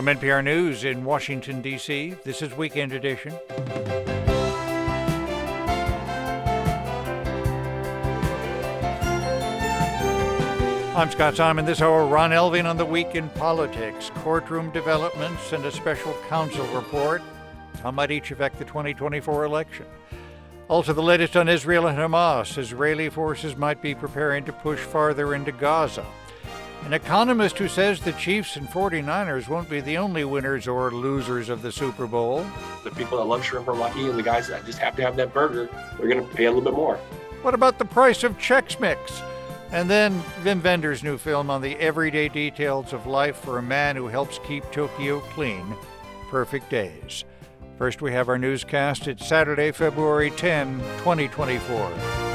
From NPR News in Washington, D.C., this is Weekend Edition. I'm Scott Simon. This hour, Ron Elving on the week in politics, courtroom developments, and a special counsel report. How might each affect the 2024 election? Also, the latest on Israel and Hamas. Israeli forces might be preparing to push farther into Gaza. An economist who says the Chiefs and 49ers won't be the only winners or losers of the Super Bowl. The people that love shrimp are lucky, and the guys that just have to have that burger, they're going to pay a little bit more. What about the price of Chex Mix? And then Wim Wenders's new film on the everyday details of life for a man who helps keep Tokyo clean. Perfect Days. First, we have our newscast. It's Saturday, February 10, 2024.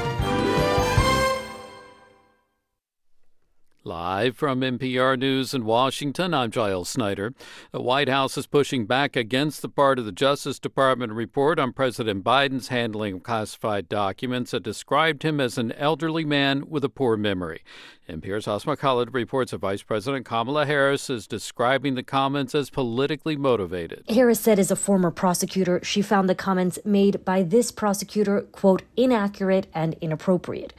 Live from NPR News in Washington, I'm Giles Snyder. The White House is pushing back against the part of the Justice Department report on President Biden's handling of classified documents that described him as an elderly man with a poor memory. NPR's Asma Khalid reports that Vice President Kamala Harris is describing the comments as politically motivated. Harris said as a former prosecutor, she found the comments made by this prosecutor, quote, inaccurate and inappropriate.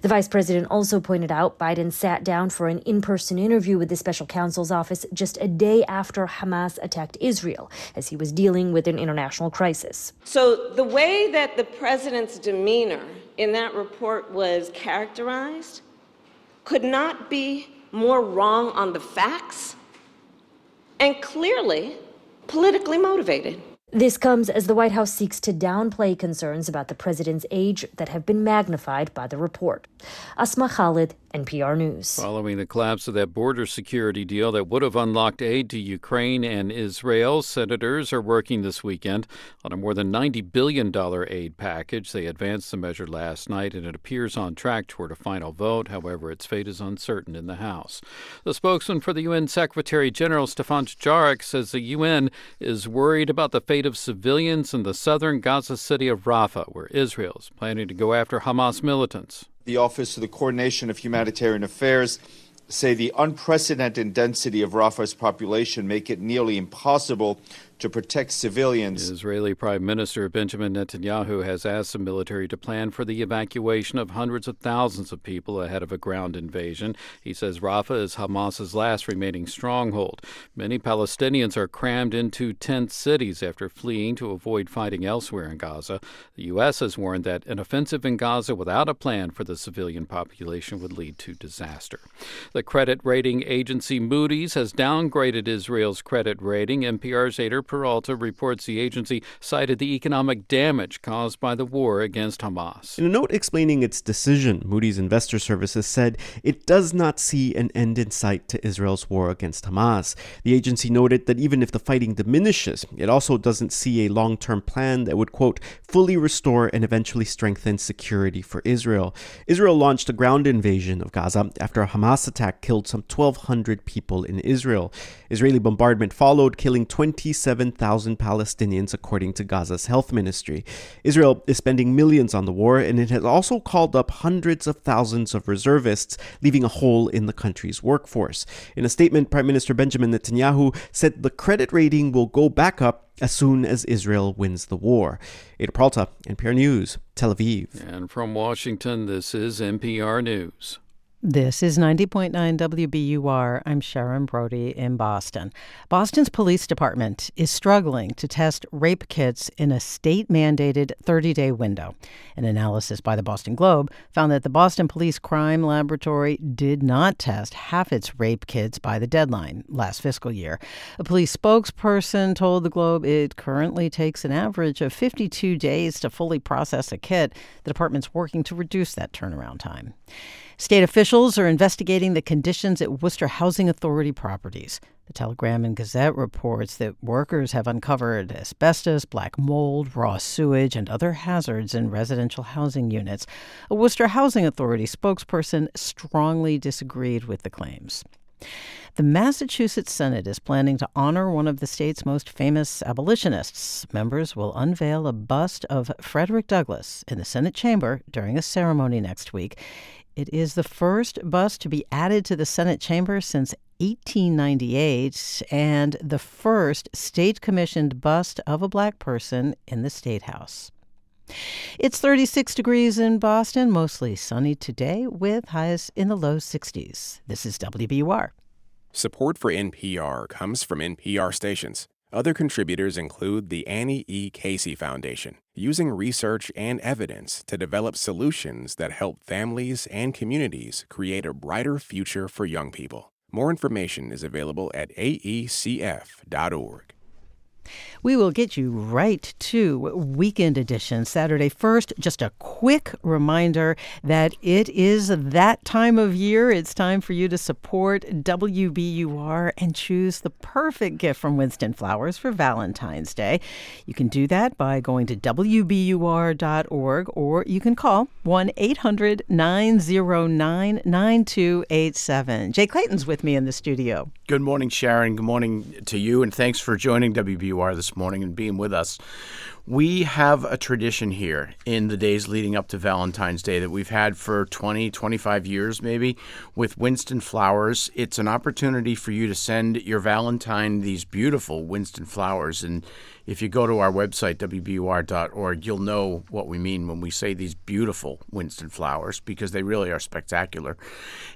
The vice president also pointed out Biden sat down for an in person interview with the special counsel's office just a day after Hamas attacked Israel, as he was dealing with an international crisis. So the way that the president's demeanor in that report was characterized could not be more wrong on the facts and clearly politically motivated. This comes as the White House seeks to downplay concerns about the president's age that have been magnified by the report. Asma Khalid, NPR News. Following the collapse of that border security deal that would have unlocked aid to Ukraine and Israel, senators are working this weekend on a more than $90 billion aid package. They advanced the measure last night, and it appears on track toward a final vote. However, its fate is uncertain in the House. The spokesman for the UN Secretary General Stefan Dujarric says the UN is worried about the fate of civilians in the southern Gaza city of Rafah, where Israel is planning to go after Hamas militants. The Office of the Coordination of Humanitarian Affairs say the unprecedented density of Rafah's population make it nearly impossible to protect civilians. Israeli Prime Minister Benjamin Netanyahu has asked the military to plan for the evacuation of hundreds of thousands of people ahead of a ground invasion. He says Rafah is Hamas's last remaining stronghold. Many Palestinians are crammed into tent cities after fleeing to avoid fighting elsewhere in Gaza. The U.S. has warned that an offensive in Gaza without a plan for the civilian population would lead to disaster. The credit rating agency Moody's has downgraded Israel's credit rating. NPR's Eyder Peralta reports the agency cited the economic damage caused by the war against Hamas. In a note explaining its decision, Moody's Investor Services said it does not see an end in sight to Israel's war against Hamas. The agency noted that even if the fighting diminishes, it also doesn't see a long term plan that would, quote, fully restore and eventually strengthen security for Israel. Israel launched a ground invasion of Gaza after a Hamas attack killed some 1,200 people in Israel. Israeli bombardment followed, killing 27 7,000 Palestinians, according to Gaza's health ministry. Israel is spending millions on the war, and it has also called up hundreds of thousands of reservists, leaving a hole in the country's workforce. In a statement, Prime Minister Benjamin Netanyahu said the credit rating will go back up as soon as Israel wins the war. Eyder Peralta, NPR News, Tel Aviv. And from Washington, this is NPR News. This is 90.9 WBUR. I'm Sharon Brody in Boston. Boston's police department is struggling to test rape kits in a state mandated 30 day window. An analysis by the Boston Globe found that the Boston Police Crime Laboratory did not test half its rape kits by the deadline last fiscal year. A police spokesperson told the Globe it currently takes an average of 52 days to fully process a kit. The department's working to reduce that turnaround time. State officials are investigating the conditions at Worcester Housing Authority properties. The Telegram and Gazette reports that workers have uncovered asbestos, black mold, raw sewage, and other hazards in residential housing units. A Worcester Housing Authority spokesperson strongly disagreed with the claims. The Massachusetts Senate is planning to honor one of the state's most famous abolitionists. Members will unveil a bust of Frederick Douglass in the Senate chamber during a ceremony next week. It is the first bus to be added to the Senate chamber since 1898 and the first state commissioned bust of a black person in the State House. It's 36 degrees in Boston, mostly sunny today, with highs in the low 60s. This is WBUR. Support for NPR comes from NPR stations. Other contributors include the Annie E. Casey Foundation, using research and evidence to develop solutions that help families and communities create a brighter future for young people. More information is available at aecf.org. We will get you right to Weekend Edition, Saturday first. Just a quick reminder that it is that time of year. It's time for you to support WBUR and choose the perfect gift from Winston Flowers for Valentine's Day. You can do that by going to WBUR.org or you can call 1 800 909 9287. Jay Clayton's with me in the studio. Good morning, Sharon. Good morning to you, and thanks for joining WBUR this morning and being with us. We have a tradition here in the days leading up to Valentine's Day that we've had for 20, 25 years maybe with Winston flowers. It's an opportunity for you to send your Valentine these beautiful Winston flowers. And if you go to our website, WBUR.org, you'll know what we mean when we say these beautiful Winston flowers because they really are spectacular.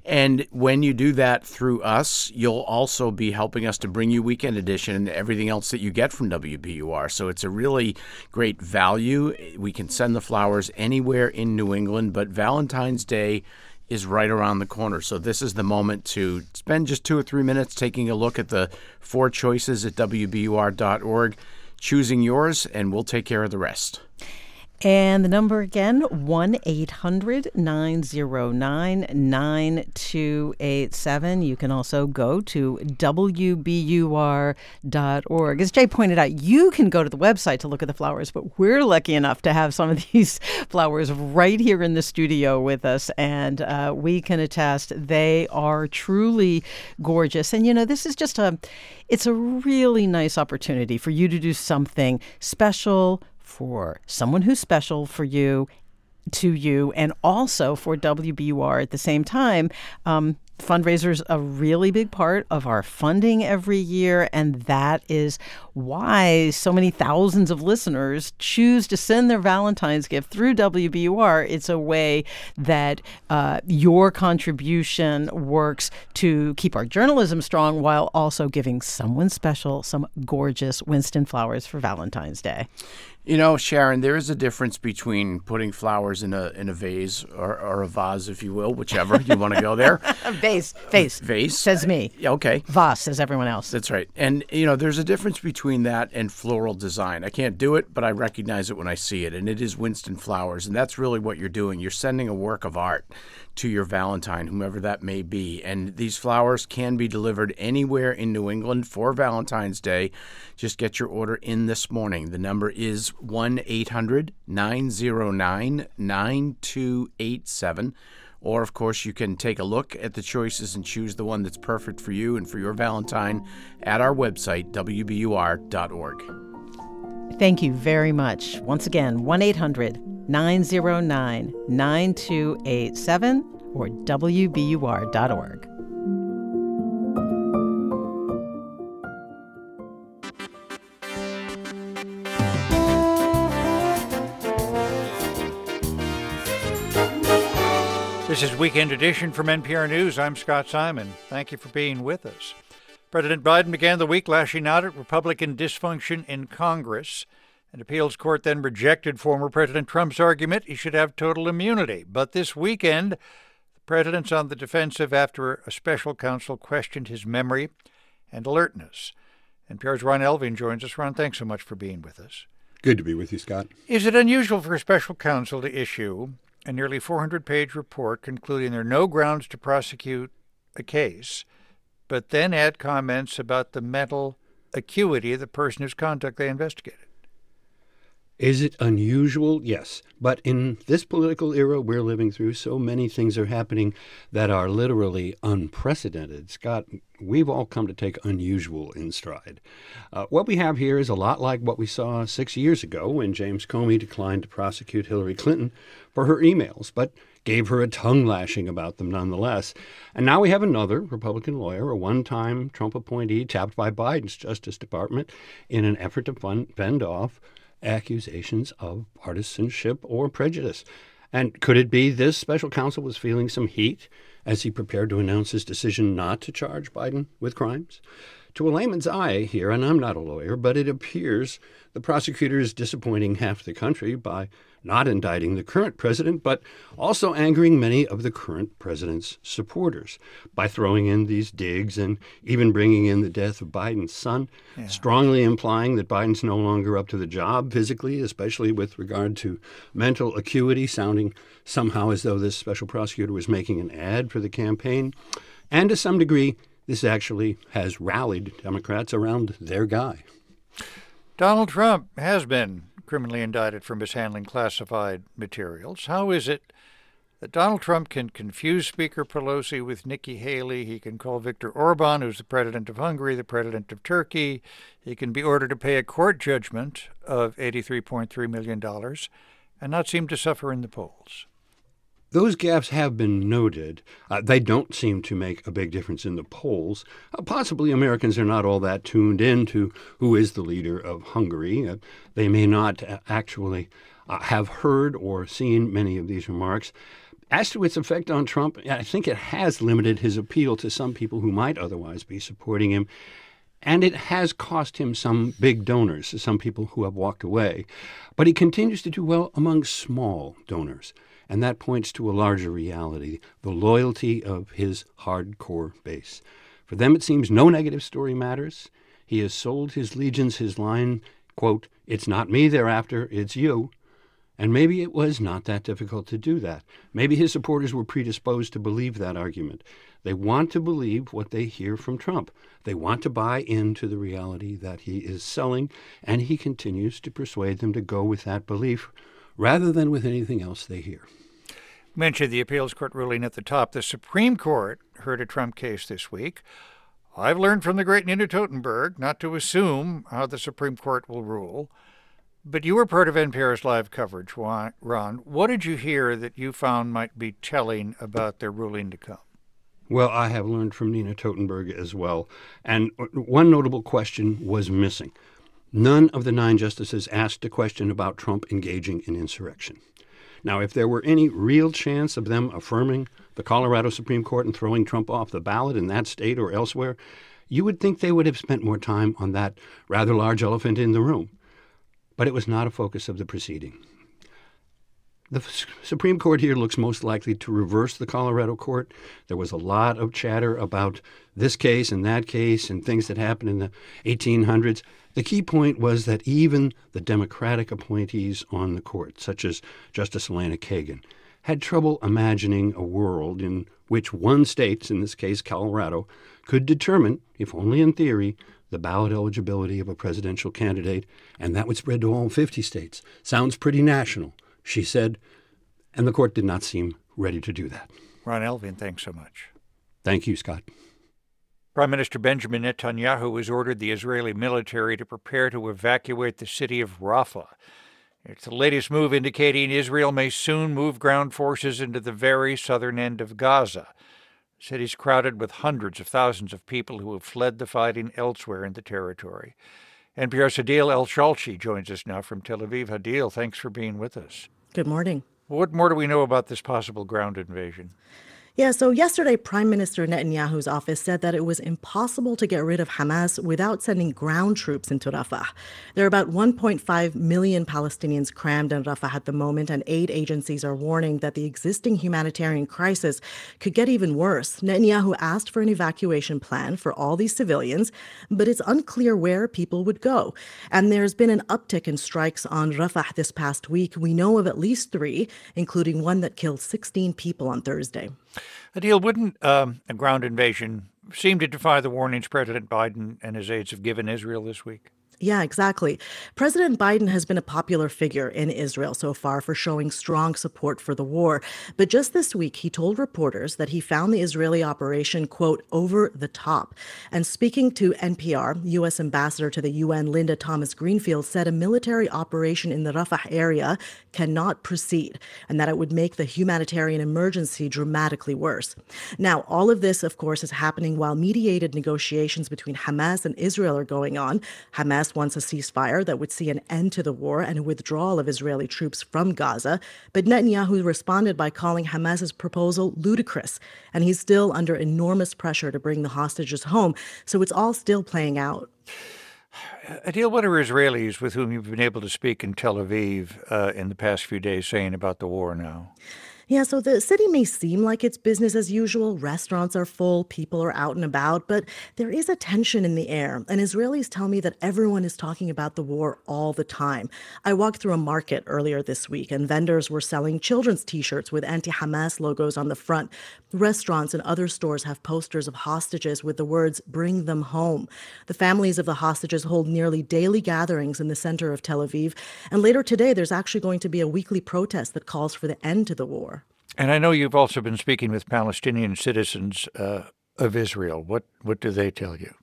And when you do that through us, you'll also be helping us to bring you Weekend Edition and everything else that you get from WBUR. So it's a really great value. We can send the flowers anywhere in New England, but Valentine's Day is right around the corner. So this is the moment to spend just two or three minutes taking a look at the four choices at WBUR.org choosing yours, and we'll take care of the rest. And the number again, 1 800 909 9287. You can also go to WBUR.org. As Jay pointed out, you can go to the website to look at the flowers, but we're lucky enough to have some of these flowers right here in the studio with us. And uh, we can attest they are truly gorgeous. And, you know, this is just a, it's a really nice opportunity for you to do something special for someone who's special for you, to you, and also for WBUR at the same time. Um, fundraisers a really big part of our funding every year and that is why so many thousands of listeners choose to send their valentine's gift through wbur it's a way that uh, your contribution works to keep our journalism strong while also giving someone special some gorgeous winston flowers for valentine's day you know, Sharon, there is a difference between putting flowers in a in a vase or, or a vase, if you will, whichever you want to go there. vase, vase, vase says me. Okay, vase says everyone else. That's right. And you know, there's a difference between that and floral design. I can't do it, but I recognize it when I see it, and it is Winston flowers, and that's really what you're doing. You're sending a work of art to your Valentine, whomever that may be. And these flowers can be delivered anywhere in New England for Valentine's Day. Just get your order in this morning. The number is 1 800 909 9287. Or, of course, you can take a look at the choices and choose the one that's perfect for you and for your Valentine at our website, WBUR.org. Thank you very much. Once again, 1 800 909 9287 or WBUR.org. This is Weekend Edition from NPR News. I'm Scott Simon. Thank you for being with us. President Biden began the week lashing out at Republican dysfunction in Congress. An appeals court then rejected former President Trump's argument he should have total immunity. But this weekend, the president's on the defensive after a special counsel questioned his memory and alertness. And NPR's Ron Elving joins us. Ron, thanks so much for being with us. Good to be with you, Scott. Is it unusual for a special counsel to issue a nearly 400 page report concluding there are no grounds to prosecute a case, but then add comments about the mental acuity of the person whose conduct they investigated? Is it unusual? Yes. But in this political era we're living through, so many things are happening that are literally unprecedented. Scott, we've all come to take unusual in stride. Uh, what we have here is a lot like what we saw six years ago when James Comey declined to prosecute Hillary Clinton for her emails. But gave her a tongue lashing about them nonetheless. And now we have another Republican lawyer, a one time Trump appointee, tapped by Biden's Justice Department in an effort to fend off accusations of partisanship or prejudice. And could it be this special counsel was feeling some heat as he prepared to announce his decision not to charge Biden with crimes? To a layman's eye here, and I'm not a lawyer, but it appears the prosecutor is disappointing half the country by not indicting the current president, but also angering many of the current president's supporters by throwing in these digs and even bringing in the death of Biden's son, yeah. strongly implying that Biden's no longer up to the job physically, especially with regard to mental acuity, sounding somehow as though this special prosecutor was making an ad for the campaign. And to some degree, this actually has rallied Democrats around their guy. Donald Trump has been criminally indicted for mishandling classified materials. How is it that Donald Trump can confuse Speaker Pelosi with Nikki Haley? He can call Viktor Orban, who's the president of Hungary, the president of Turkey. He can be ordered to pay a court judgment of $83.3 million and not seem to suffer in the polls. Those gaps have been noted. Uh, they don't seem to make a big difference in the polls. Uh, possibly Americans are not all that tuned in to who is the leader of Hungary. Uh, they may not uh, actually uh, have heard or seen many of these remarks. As to its effect on Trump, I think it has limited his appeal to some people who might otherwise be supporting him. And it has cost him some big donors, some people who have walked away. But he continues to do well among small donors. And that points to a larger reality the loyalty of his hardcore base. For them, it seems no negative story matters. He has sold his legions his line, quote, It's not me they're after, it's you. And maybe it was not that difficult to do that. Maybe his supporters were predisposed to believe that argument. They want to believe what they hear from Trump. They want to buy into the reality that he is selling, and he continues to persuade them to go with that belief rather than with anything else they hear. Mentioned the appeals court ruling at the top. The Supreme Court heard a Trump case this week. I've learned from the great Nina Totenberg not to assume how the Supreme Court will rule. But you were part of NPR's live coverage, Ron. What did you hear that you found might be telling about their ruling to come? Well, I have learned from Nina Totenberg as well. And one notable question was missing. None of the nine justices asked a question about Trump engaging in insurrection. Now, if there were any real chance of them affirming the Colorado Supreme Court and throwing Trump off the ballot in that state or elsewhere, you would think they would have spent more time on that rather large elephant in the room. But it was not a focus of the proceeding. The Supreme Court here looks most likely to reverse the Colorado court. There was a lot of chatter about this case and that case and things that happened in the 1800s. The key point was that even the Democratic appointees on the court, such as Justice Elena Kagan, had trouble imagining a world in which one state, in this case Colorado, could determine, if only in theory, the ballot eligibility of a presidential candidate, and that would spread to all 50 states. Sounds pretty national she said, and the court did not seem ready to do that. Ron Elving, thanks so much. Thank you, Scott. Prime Minister Benjamin Netanyahu has ordered the Israeli military to prepare to evacuate the city of Rafah. It's the latest move indicating Israel may soon move ground forces into the very southern end of Gaza. The city's crowded with hundreds of thousands of people who have fled the fighting elsewhere in the territory. NPR's Hadeel Al-Shalchi joins us now from Tel Aviv. Hadeel, thanks for being with us. Good morning. What more do we know about this possible ground invasion? Yeah, so yesterday, Prime Minister Netanyahu's office said that it was impossible to get rid of Hamas without sending ground troops into Rafah. There are about 1.5 million Palestinians crammed in Rafah at the moment, and aid agencies are warning that the existing humanitarian crisis could get even worse. Netanyahu asked for an evacuation plan for all these civilians, but it's unclear where people would go. And there's been an uptick in strikes on Rafah this past week. We know of at least three, including one that killed 16 people on Thursday. Hadeel, wouldn't um, a ground invasion seem to defy the warnings President Biden and his aides have given Israel this week? Yeah, exactly. President Biden has been a popular figure in Israel so far for showing strong support for the war. But just this week, he told reporters that he found the Israeli operation, quote, over the top. And speaking to NPR, U.S. Ambassador to the UN, Linda Thomas Greenfield, said a military operation in the Rafah area cannot proceed and that it would make the humanitarian emergency dramatically worse. Now, all of this, of course, is happening while mediated negotiations between Hamas and Israel are going on. Hamas Hamas wants a ceasefire that would see an end to the war and a withdrawal of Israeli troops from Gaza. But Netanyahu responded by calling Hamas's proposal ludicrous, and he's still under enormous pressure to bring the hostages home. So it's all still playing out. Hadeel, what are Israelis with whom you've been able to speak in Tel Aviv uh, in the past few days saying about the war now? Yeah, so the city may seem like it's business as usual. Restaurants are full, people are out and about, but there is a tension in the air. And Israelis tell me that everyone is talking about the war all the time. I walked through a market earlier this week, and vendors were selling children's t shirts with anti Hamas logos on the front. Restaurants and other stores have posters of hostages with the words, bring them home. The families of the hostages hold nearly daily gatherings in the center of Tel Aviv. And later today, there's actually going to be a weekly protest that calls for the end to the war. And I know you've also been speaking with Palestinian citizens uh, of Israel. What what do they tell you?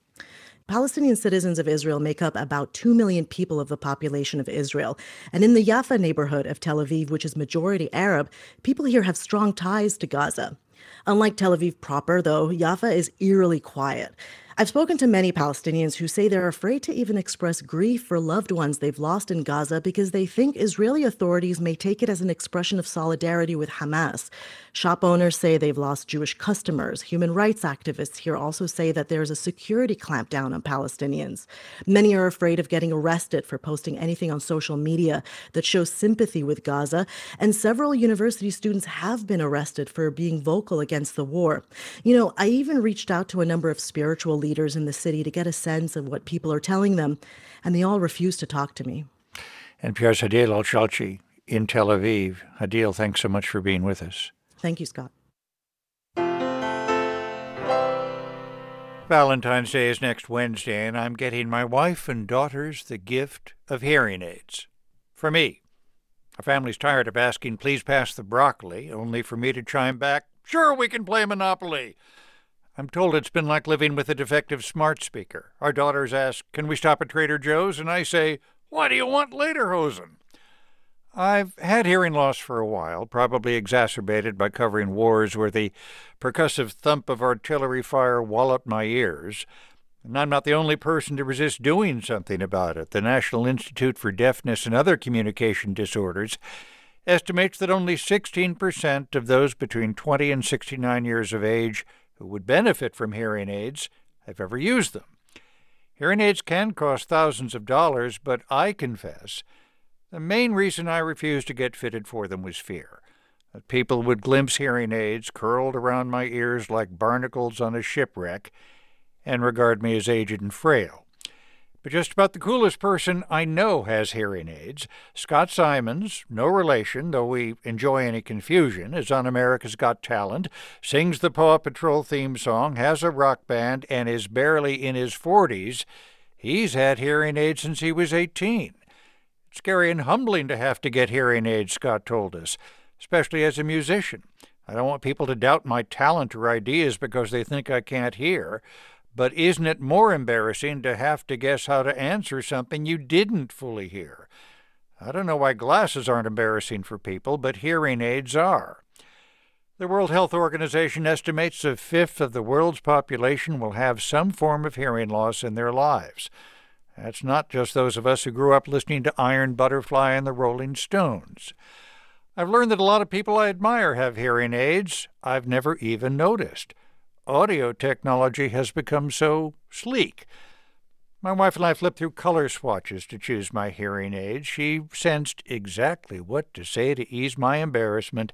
Palestinian citizens of Israel make up about 2 million people of the population of Israel. And in the Yafa neighborhood of Tel Aviv, which is majority Arab, people here have strong ties to Gaza. Unlike Tel Aviv proper, though, Yafa is eerily quiet. I've spoken to many Palestinians who say they're afraid to even express grief for loved ones they've lost in Gaza because they think Israeli authorities may take it as an expression of solidarity with Hamas. Shop owners say they've lost Jewish customers. Human rights activists here also say that there's a security clampdown on Palestinians. Many are afraid of getting arrested for posting anything on social media that shows sympathy with Gaza, and several university students have been arrested for being vocal against the war. You know, I even reached out to a number of spiritual leaders in the city to get a sense of what people are telling them, and they all refuse to talk to me. NPR's Hadeel Al-Shalchi in Tel Aviv. Hadeel, thanks so much for being with us. Thank you, Scott. Valentine's Day is next Wednesday, and I'm getting my wife and daughters the gift of hearing aids. For me. Our family's tired of asking, please pass the broccoli, only for me to chime back, sure, we can play Monopoly. I'm told it's been like living with a defective smart speaker. Our daughters ask, Can we stop at Trader Joe's? And I say, What do you want lederhosen? I've had hearing loss for a while, probably exacerbated by covering wars where the percussive thump of artillery fire walloped my ears. And I'm not the only person to resist doing something about it. The National Institute for Deafness and Other Communication Disorders estimates that only 16% of those between 20 and 69 years of age who would benefit from hearing aids have ever used them. Hearing aids can cost thousands of dollars, but I confess the main reason I refused to get fitted for them was fear that people would glimpse hearing aids curled around my ears like barnacles on a shipwreck and regard me as aged and frail. But just about the coolest person I know has hearing aids. Scott Simons, no relation, though we enjoy any confusion, is on America's Got Talent, sings the Paw Patrol theme song, has a rock band, and is barely in his 40s. He's had hearing aids since he was 18. Scary and humbling to have to get hearing aids, Scott told us, especially as a musician. I don't want people to doubt my talent or ideas because they think I can't hear. But isn't it more embarrassing to have to guess how to answer something you didn't fully hear? I don't know why glasses aren't embarrassing for people, but hearing aids are. The World Health Organization estimates a fifth of the world's population will have some form of hearing loss in their lives. That's not just those of us who grew up listening to Iron Butterfly and the Rolling Stones. I've learned that a lot of people I admire have hearing aids I've never even noticed audio technology has become so sleek. My wife and I flipped through color swatches to choose my hearing aid. She sensed exactly what to say to ease my embarrassment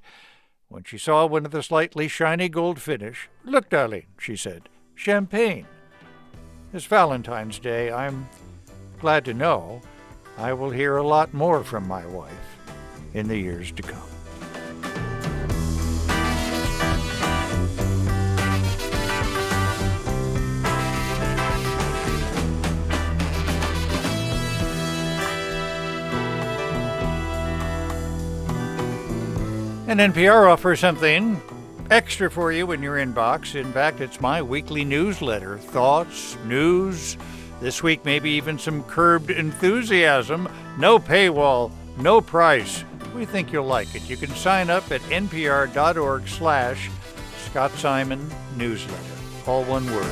when she saw one of the slightly shiny gold finish. Look, darling, she said, champagne. It's Valentine's Day, I'm Glad to know I will hear a lot more from my wife in the years to come. And NPR offers something extra for you in your inbox. In fact, it's my weekly newsletter thoughts, news, this week maybe even some curbed enthusiasm. No paywall, no price. We think you'll like it. You can sign up at npr.org slash Scott Simon newsletter. All one word.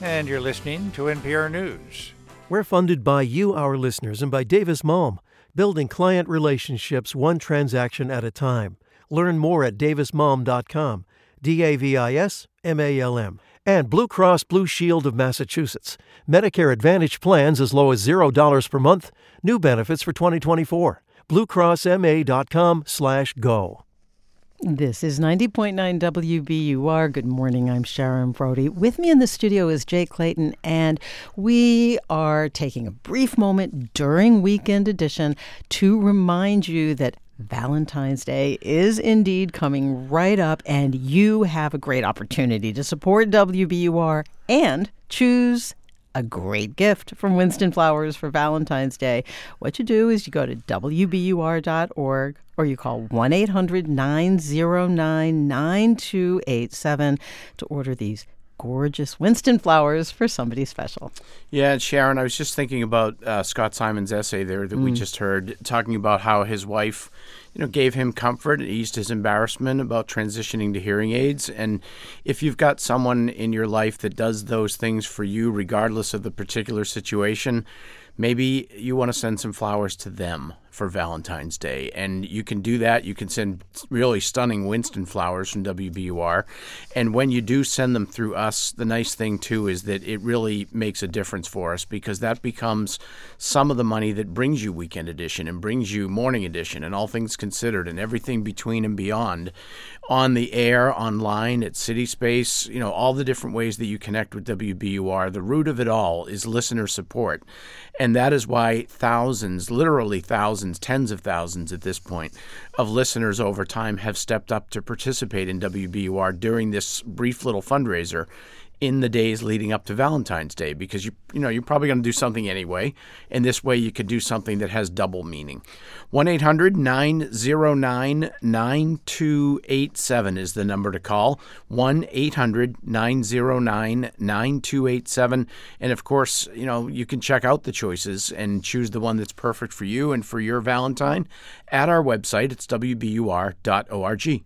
And you're listening to NPR News. We're funded by you, our listeners, and by Davis Malm, building client relationships one transaction at a time. Learn more at davismalm.com. D A V I S M A L M. And Blue Cross Blue Shield of Massachusetts. Medicare Advantage plans as low as $0 per month. New benefits for 2024. BlueCrossMA.com slash go. This is 90.9 WBUR. Good morning. I'm Sharon Brody. With me in the studio is Jay Clayton, and we are taking a brief moment during Weekend Edition to remind you that Valentine's Day is indeed coming right up, and you have a great opportunity to support WBUR and choose a great gift from Winston Flowers for Valentine's Day. What you do is you go to WBUR.org or you call 1 800 909 9287 to order these gorgeous Winston flowers for somebody special. Yeah, Sharon, I was just thinking about uh, Scott Simon's essay there that mm. we just heard, talking about how his wife, you know, gave him comfort, eased his embarrassment about transitioning to hearing aids. And if you've got someone in your life that does those things for you, regardless of the particular situation, maybe you want to send some flowers to them for Valentine's Day. And you can do that. You can send really stunning Winston flowers from WBUR. And when you do send them through us, the nice thing too is that it really makes a difference for us because that becomes some of the money that brings you Weekend Edition and brings you Morning Edition and All Things Considered and everything between and beyond on the air, online, at CitySpace, you know, all the different ways that you connect with WBUR. The root of it all is listener support. And that is why thousands, literally thousands, tens of thousands at this point, of listeners over time have stepped up to participate in WBUR during this brief little fundraiser in the days leading up to Valentine's Day because you you know you're probably going to do something anyway and this way you could do something that has double meaning. 1-800-909-9287 is the number to call. 1-800-909-9287 and of course, you know, you can check out the choices and choose the one that's perfect for you and for your Valentine at our website. It's wbur.org.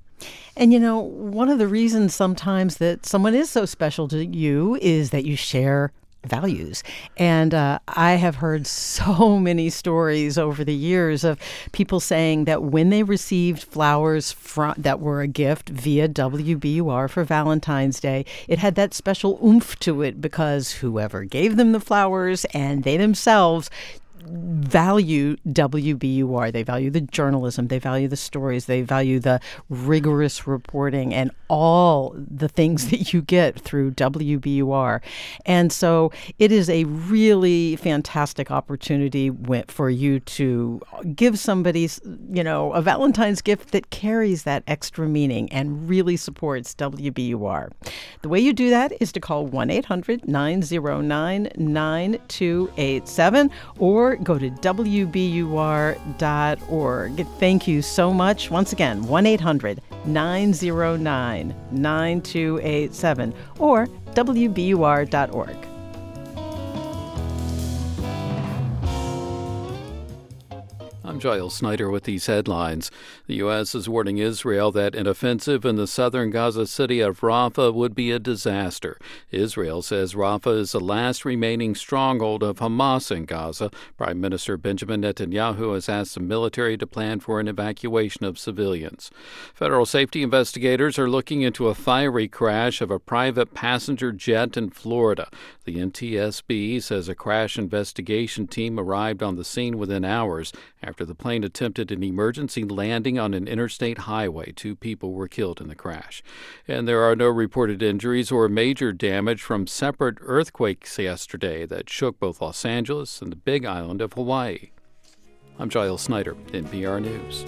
And you know, one of the reasons sometimes that someone is so special to you is that you share values. And uh, I have heard so many stories over the years of people saying that when they received flowers that were a gift via WBUR for Valentine's Day, it had that special oomph to it because whoever gave them the flowers and they themselves value WBUR. They value the journalism, they value the stories, they value the rigorous reporting and all the things that you get through WBUR. And so it is a really fantastic opportunity for you to give somebody, you know, a Valentine's gift that carries that extra meaning and really supports WBUR. The way you do that is to call 1 800 909 9287 or go to WBUR.org. Thank you so much. Once again, 1 800 909 9287 or WBUR.org. I'm Giles Snyder with these headlines. The U.S. is warning Israel that an offensive in the southern Gaza city of Rafah would be a disaster. Israel says Rafah is the last remaining stronghold of Hamas in Gaza. Prime Minister Benjamin Netanyahu has asked the military to plan for an evacuation of civilians. Federal safety investigators are looking into a fiery crash of a private passenger jet in Florida. The NTSB says a crash investigation team arrived on the scene within hours after the plane attempted an emergency landing on an interstate highway. Two people were killed in the crash. And there are no reported injuries or major damage from separate earthquakes yesterday that shook both Los Angeles and the Big Island of Hawaii. I'm Giles Snyder, NPR News.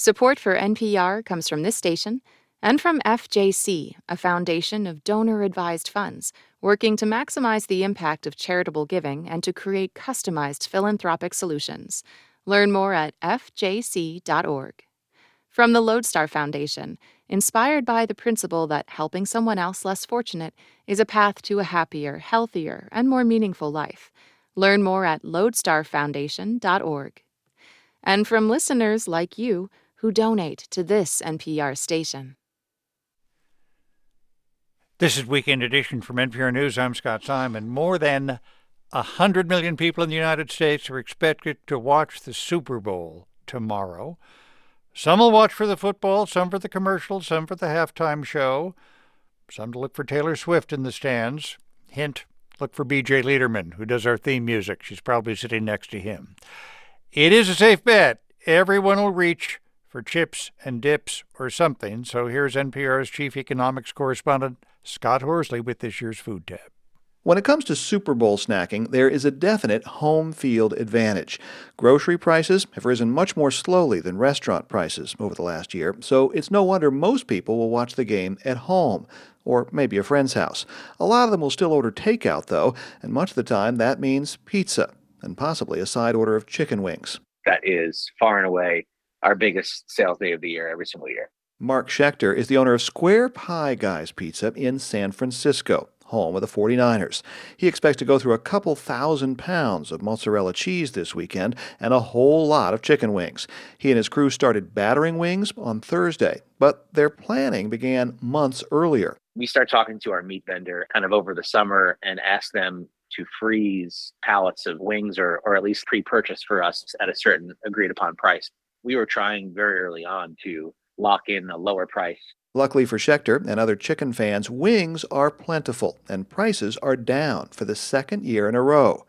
Support for NPR comes from this station and from FJC, a foundation of donor advised funds working to maximize the impact of charitable giving and to create customized philanthropic solutions. Learn more at fjc.org. From the Lodestar Foundation, inspired by the principle that helping someone else less fortunate is a path to a happier, healthier, and more meaningful life. Learn more at lodestarfoundation.org. And from listeners like you, who donate to this NPR station. This is Weekend Edition from NPR News. I'm Scott Simon. More than 100 million people in the United States are expected to watch the Super Bowl tomorrow. Some will watch for the football, some for the commercials, some for the halftime show, some to look for Taylor Swift in the stands. Hint, look for BJ Leiderman, who does our theme music. She's probably sitting next to him. It is a safe bet. Everyone will reach for chips and dips or something. So here's NPR's chief economics correspondent, Scott Horsley, with this year's Food Tab. When it comes to Super Bowl snacking, there is a definite home field advantage. Grocery prices have risen much more slowly than restaurant prices over the last year, so it's no wonder most people will watch the game at home or maybe a friend's house. A lot of them will still order takeout, though, and much of the time that means pizza and possibly a side order of chicken wings. That is far and away our biggest sales day of the year every single year. Mark Schechter is the owner of Square Pie Guys Pizza in San Francisco, home of the 49ers. He expects to go through a couple thousand pounds of mozzarella cheese this weekend and a whole lot of chicken wings. He and his crew started battering wings on Thursday, but their planning began months earlier. We start talking to our meat vendor kind of over the summer and ask them to freeze pallets of wings or, or at least pre-purchase for us at a certain agreed upon price we were trying very early on to lock in a lower price. Luckily for Schechter and other chicken fans, wings are plentiful and prices are down for the second year in a row.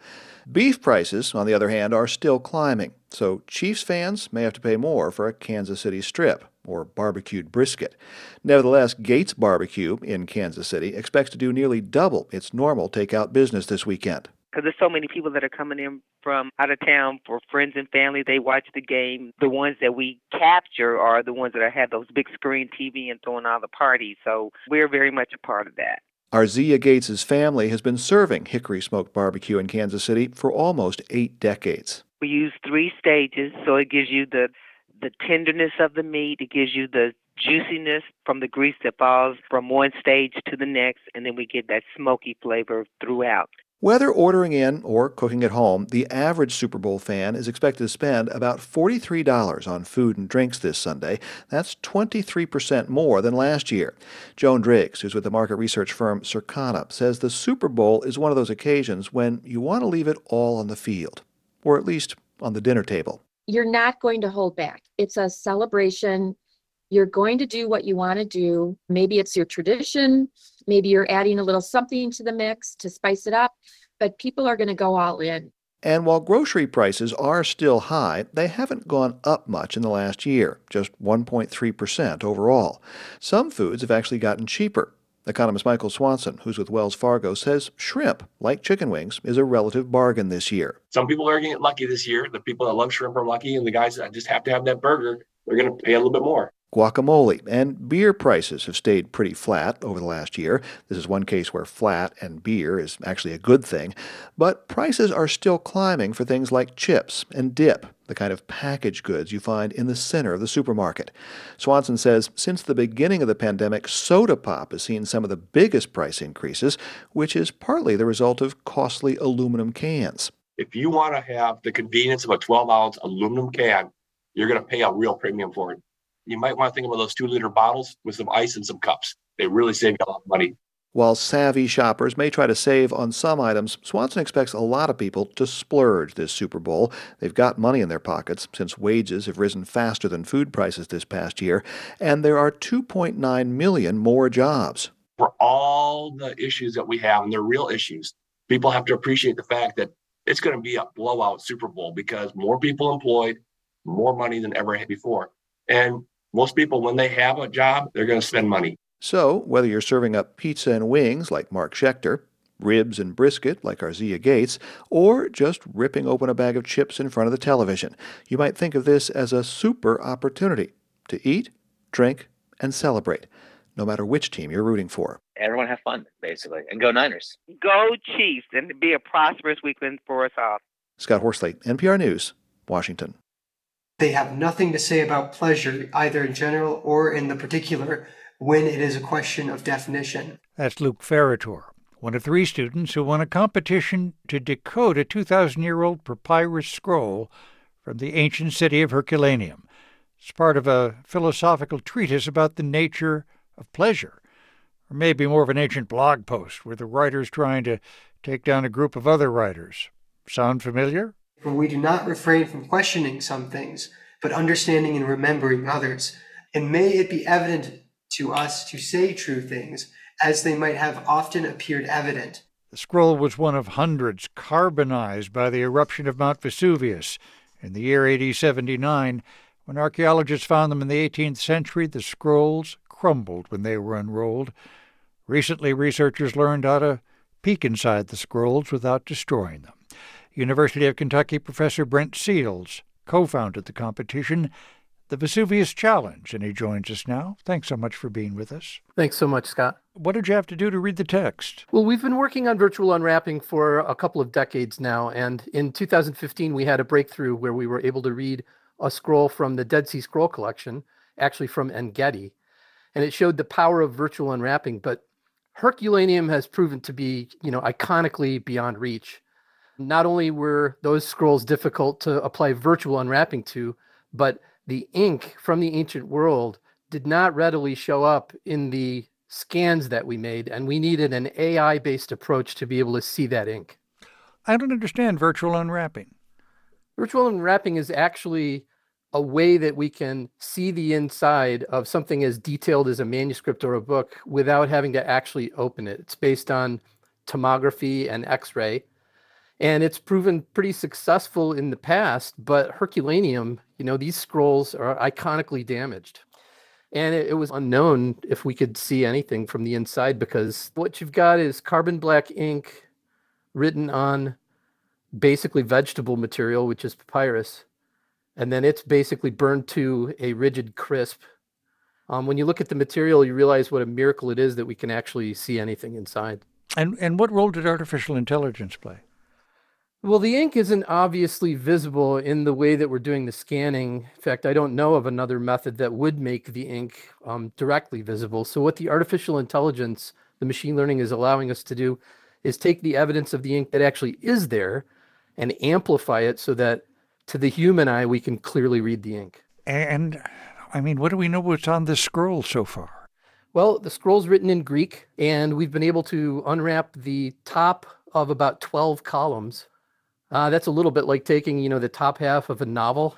Beef prices, on the other hand, are still climbing, so Chiefs fans may have to pay more for a Kansas City strip or barbecued brisket. Nevertheless, Gates Barbecue in Kansas City expects to do nearly double its normal takeout business this weekend because there's so many people that are coming in from out of town for friends and family. They watch the game. The ones that we capture are the ones that have those big screen TV and throwing all the parties. So we're very much a part of that. Arzia Gates' family has been serving hickory smoked barbecue in Kansas City for almost eight decades. We use three stages, so it gives you the the tenderness of the meat. It gives you the juiciness from the grease that falls from one stage to the next, and then we get that smoky flavor throughout. Whether ordering in or cooking at home, the average Super Bowl fan is expected to spend about $43 on food and drinks this Sunday. That's 23% more than last year. Joan Driggs, who's with the market research firm Circana, says the Super Bowl is one of those occasions when you want to leave it all on the field, or at least on the dinner table. You're not going to hold back. It's a celebration. You're going to do what you want to do. Maybe it's your tradition. Maybe you're adding a little something to the mix to spice it up, but people are going to go all in. And while grocery prices are still high, they haven't gone up much in the last year, just 1.3% overall. Some foods have actually gotten cheaper. Economist Michael Swanson, who's with Wells Fargo, says shrimp, like chicken wings, is a relative bargain this year. Some people are going to get lucky this year. The people that love shrimp are lucky, and the guys that just have to have that burger, they're going to pay a little bit more guacamole, and beer prices have stayed pretty flat over the last year. This is one case where flat and beer is actually a good thing, but prices are still climbing for things like chips and dip, the kind of packaged goods you find in the center of the supermarket. Swanson says since the beginning of the pandemic, soda pop has seen some of the biggest price increases, which is partly the result of costly aluminum cans. If you want to have the convenience of a 12 ounce aluminum can, you're going to pay a real premium for it you might want to think about those two liter bottles with some ice and some cups. They really save you a lot of money. While savvy shoppers may try to save on some items, Swanson expects a lot of people to splurge this Super Bowl. They've got money in their pockets since wages have risen faster than food prices this past year, and there are 2.9 million more jobs. For all the issues that we have, and they're real issues, people have to appreciate the fact that it's going to be a blowout Super Bowl because more people employed, more money than ever before. And most people, when they have a job, they're going to spend money. So, whether you're serving up pizza and wings like Mark Schechter, ribs and brisket like Arzia Gates, or just ripping open a bag of chips in front of the television, you might think of this as a super opportunity to eat, drink, and celebrate, no matter which team you're rooting for. Everyone have fun, basically, and go Niners. Go Chiefs, and be a prosperous weekend for us all. Scott Horsley, NPR News, Washington. They have nothing to say about pleasure, either in general or in the particular, when it is a question of definition. That's Luke Farritor, one of three students who won a competition to decode a 2,000 year old papyrus scroll from the ancient city of Herculaneum. It's part of a philosophical treatise about the nature of pleasure, or maybe more of an ancient blog post where the writer's trying to take down a group of other writers. Sound familiar? For we do not refrain from questioning some things, but understanding and remembering others. And may it be evident to us to say true things, as they might have often appeared evident. The scroll was one of hundreds carbonized by the eruption of Mount Vesuvius in the year AD 79. When archaeologists found them in the 18th century, the scrolls crumbled when they were unrolled. Recently, researchers learned how to peek inside the scrolls without destroying them. University of Kentucky professor Brent Seals co founded the competition, the Vesuvius Challenge, and he joins us now. Thanks so much for being with us. Thanks so much, Scott. What did you have to do to read the text? Well, we've been working on virtual unwrapping for a couple of decades now, and in 2015, we had a breakthrough where we were able to read a scroll from the Dead Sea Scroll collection, actually from Engedi, and it showed the power of virtual unwrapping. But Herculaneum has proven to be, you know, iconically beyond reach. Not only were those scrolls difficult to apply virtual unwrapping to, but the ink from the ancient world did not readily show up in the scans that we made, and we needed an AI based approach to be able to see that ink. I don't understand virtual unwrapping. Virtual unwrapping is actually a way that we can see the inside of something as detailed as a manuscript or a book without having to actually open it. It's based on tomography and x ray. And it's proven pretty successful in the past, but Herculaneum, you know, these scrolls are iconically damaged. And it, it, was unknown if we could see anything from the inside because what you've got is carbon black ink written on basically vegetable material, which is papyrus and then it's basically burned to a rigid crisp. Um, when you look at the material, you realize what a miracle it is that we can actually see anything inside. And and what role did artificial intelligence play? Well, the ink isn't obviously visible in the way that we're doing the scanning. In fact, I don't know of another method that would make the ink um, directly visible. So, what the artificial intelligence, the machine learning, is allowing us to do is take the evidence of the ink that actually is there and amplify it so that to the human eye, we can clearly read the ink. And I mean, what do we know what's on this scroll so far? Well, the scroll's written in Greek, and we've been able to unwrap the top of about 12 columns. Uh, that's a little bit like taking, you know, the top half of a novel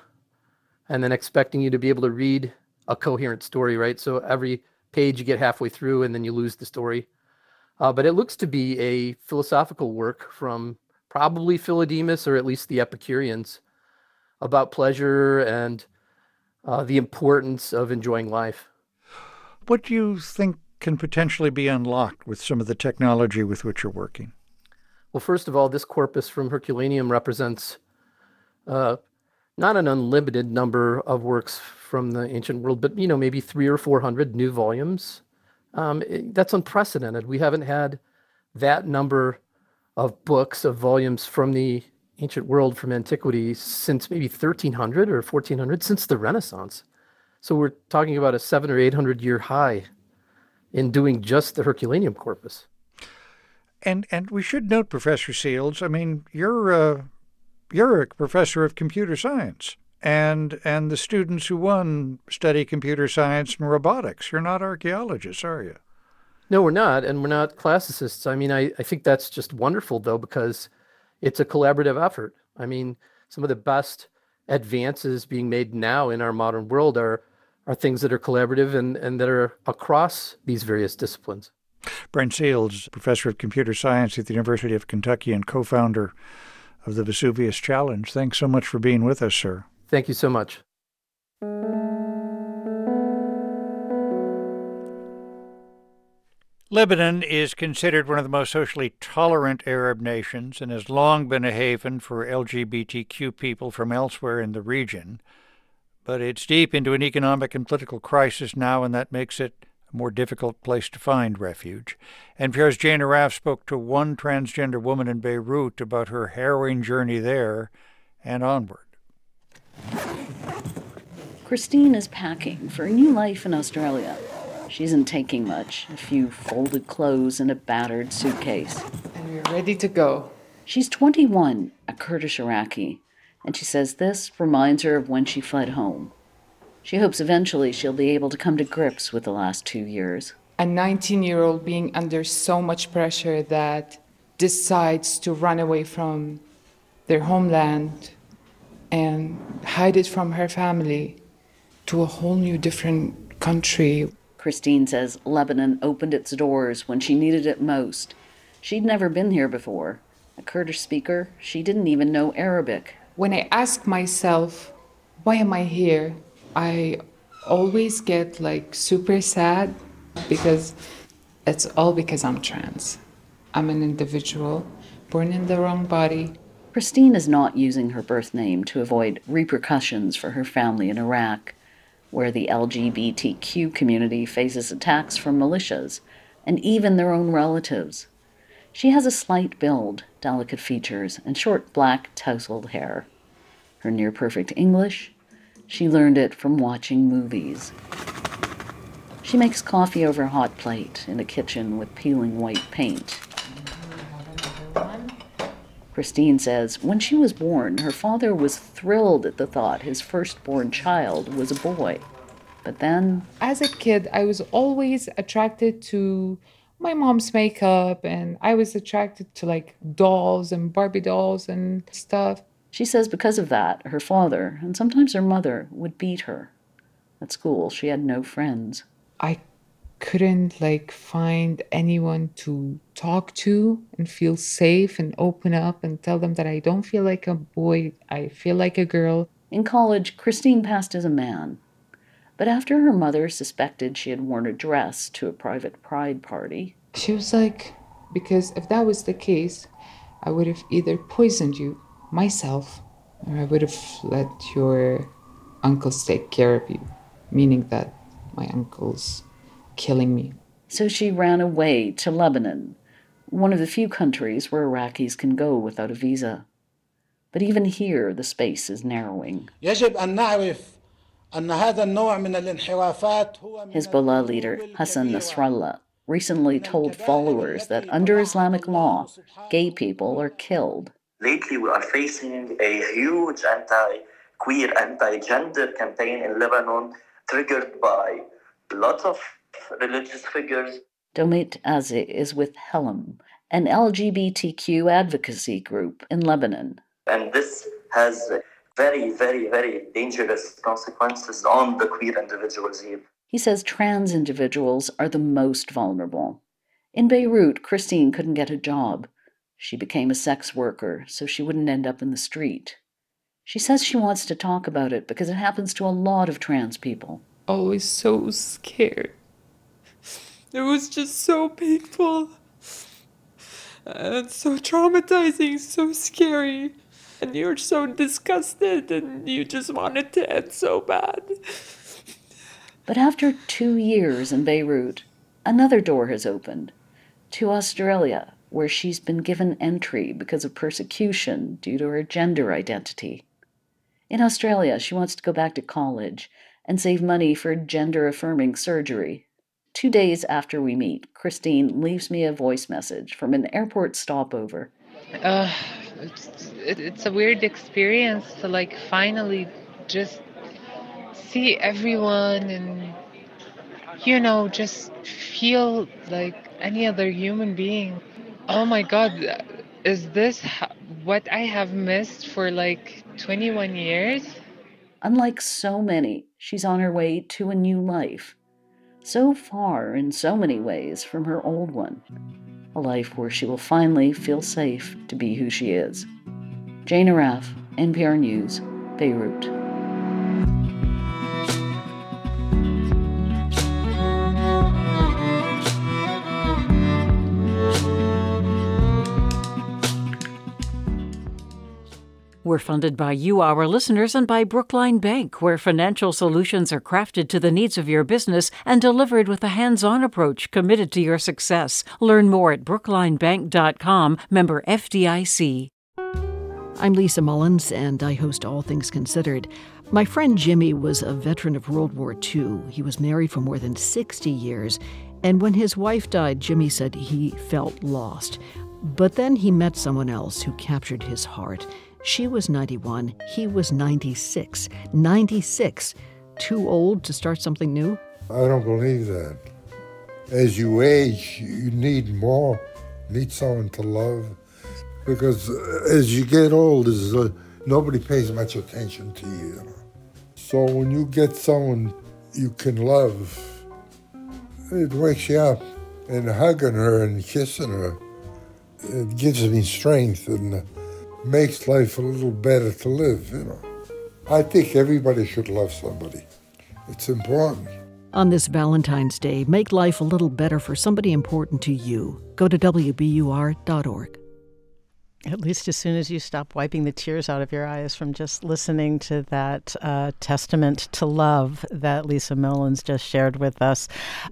and then expecting you to be able to read a coherent story, right? So every page you get halfway through and then you lose the story. Uh, but it looks to be a philosophical work from probably Philodemus or at least the Epicureans about pleasure and uh, the importance of enjoying life. What do you think can potentially be unlocked with some of the technology with which you're working? Well, first of all, this corpus from Herculaneum represents uh, not an unlimited number of works from the ancient world, but you know maybe three or four hundred new volumes. Um, it, that's unprecedented. We haven't had that number of books of volumes from the ancient world from antiquity since maybe 1300 or 1400, since the Renaissance. So we're talking about a seven or 800 year high in doing just the Herculaneum corpus. And and we should note, Professor Seals. I mean, you're uh, you're a professor of computer science, and and the students who won study computer science and robotics. You're not archaeologists, are you? No, we're not, and we're not classicists. I mean, I, I think that's just wonderful, though, because it's a collaborative effort. I mean, some of the best advances being made now in our modern world are are things that are collaborative and, and that are across these various disciplines. Brent Seals, professor of computer science at the University of Kentucky and co founder of the Vesuvius Challenge. Thanks so much for being with us, sir. Thank you so much. Lebanon is considered one of the most socially tolerant Arab nations and has long been a haven for LGBTQ people from elsewhere in the region. But it's deep into an economic and political crisis now, and that makes it a more difficult place to find refuge. NPR's Jane Arraf spoke to one transgender woman in Beirut about her harrowing journey there and onward. Christine is packing for a new life in Australia. She isn't taking much a few folded clothes and a battered suitcase. And we're ready to go. She's 21, a Kurdish Iraqi, and she says this reminds her of when she fled home. She hopes eventually she'll be able to come to grips with the last two years. A 19 year old being under so much pressure that decides to run away from their homeland and hide it from her family to a whole new different country. Christine says Lebanon opened its doors when she needed it most. She'd never been here before. A Kurdish speaker, she didn't even know Arabic. When I ask myself, why am I here? I always get like super sad because it's all because I'm trans. I'm an individual born in the wrong body. Christine is not using her birth name to avoid repercussions for her family in Iraq, where the LGBTQ community faces attacks from militias and even their own relatives. She has a slight build, delicate features, and short black tousled hair. Her near perfect English, she learned it from watching movies. She makes coffee over a hot plate in a kitchen with peeling white paint. Christine says when she was born, her father was thrilled at the thought his firstborn child was a boy. But then. As a kid, I was always attracted to my mom's makeup and I was attracted to like dolls and Barbie dolls and stuff. She says because of that, her father and sometimes her mother would beat her. At school, she had no friends. I couldn't like find anyone to talk to and feel safe and open up and tell them that I don't feel like a boy, I feel like a girl. In college, Christine passed as a man. But after her mother suspected she had worn a dress to a private pride party, she was like, because if that was the case, I would have either poisoned you, myself, or I would have let your uncles take care of you, meaning that my uncles killing me. So she ran away to Lebanon, one of the few countries where Iraqis can go without a visa. But even here, the space is narrowing. Hezbollah leader Hassan Nasrallah recently told followers that under Islamic law, gay people are killed. Lately, we are facing a huge anti queer, anti gender campaign in Lebanon, triggered by lots of religious figures. Domit Azi is with Helem, an LGBTQ advocacy group in Lebanon. And this has very, very, very dangerous consequences on the queer individuals here. He says trans individuals are the most vulnerable. In Beirut, Christine couldn't get a job. She became a sex worker so she wouldn't end up in the street. She says she wants to talk about it because it happens to a lot of trans people. Always so scared. It was just so painful. And so traumatizing, so scary. And you're so disgusted and you just want it to end so bad. But after two years in Beirut, another door has opened to Australia, where she's been given entry because of persecution due to her gender identity. In Australia, she wants to go back to college and save money for gender affirming surgery. Two days after we meet, Christine leaves me a voice message from an airport stopover. Uh, it's, it's a weird experience to like finally just see everyone and you know just feel like any other human being oh my god is this what i have missed for like 21 years? Unlike so many she's on her way to a new life. So far in so many ways from her old one. A life where she will finally feel safe to be who she is. Jane arraf npr news beirut We're funded by you, our listeners, and by Brookline Bank, where financial solutions are crafted to the needs of your business and delivered with a hands on approach committed to your success. Learn more at brooklinebank.com, member FDIC. I'm Lisa Mullins, and I host All Things Considered. My friend Jimmy was a veteran of World War II. He was married for more than 60 years, and when his wife died, Jimmy said he felt lost. But then he met someone else who captured his heart. She was 91, he was 96. 96. Too old to start something new? I don't believe that. As you age, you need more, need someone to love. Because as you get old, uh, nobody pays much attention to you, you? So when you get someone you can love, it wakes you up. And hugging her and kissing her, it gives me strength and makes life a little better to live, you know. I think everybody should love somebody. It's important. On this Valentine's Day, make life a little better for somebody important to you. Go to WBUR.org. At least as soon as you stop wiping the tears out of your eyes from just listening to that uh, testament to love that Lisa Mullins just shared with us,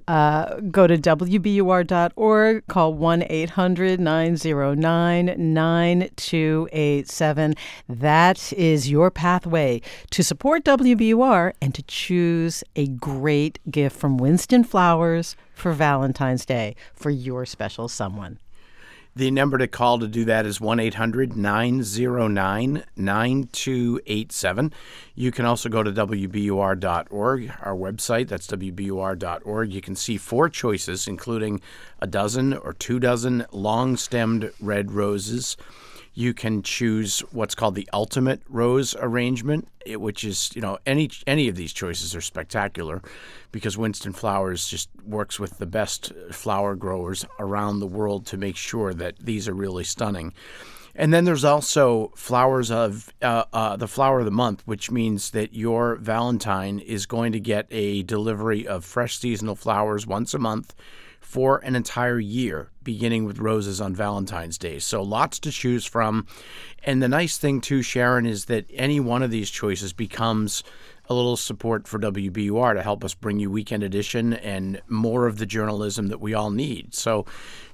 uh, go to WBUR.org, call 1 800 909 9287. That is your pathway to support WBUR and to choose a great gift from Winston Flowers for Valentine's Day for your special someone. The number to call to do that is 1 800 909 9287. You can also go to WBUR.org, our website. That's WBUR.org. You can see four choices, including a dozen or two dozen long stemmed red roses you can choose what's called the ultimate rose arrangement, which is you know any any of these choices are spectacular because Winston Flowers just works with the best flower growers around the world to make sure that these are really stunning. And then there's also flowers of uh, uh, the flower of the month, which means that your Valentine is going to get a delivery of fresh seasonal flowers once a month for an entire year, beginning with roses on Valentine's Day. So lots to choose from. And the nice thing, too, Sharon, is that any one of these choices becomes a little support for WBUR to help us bring you Weekend Edition and more of the journalism that we all need. So,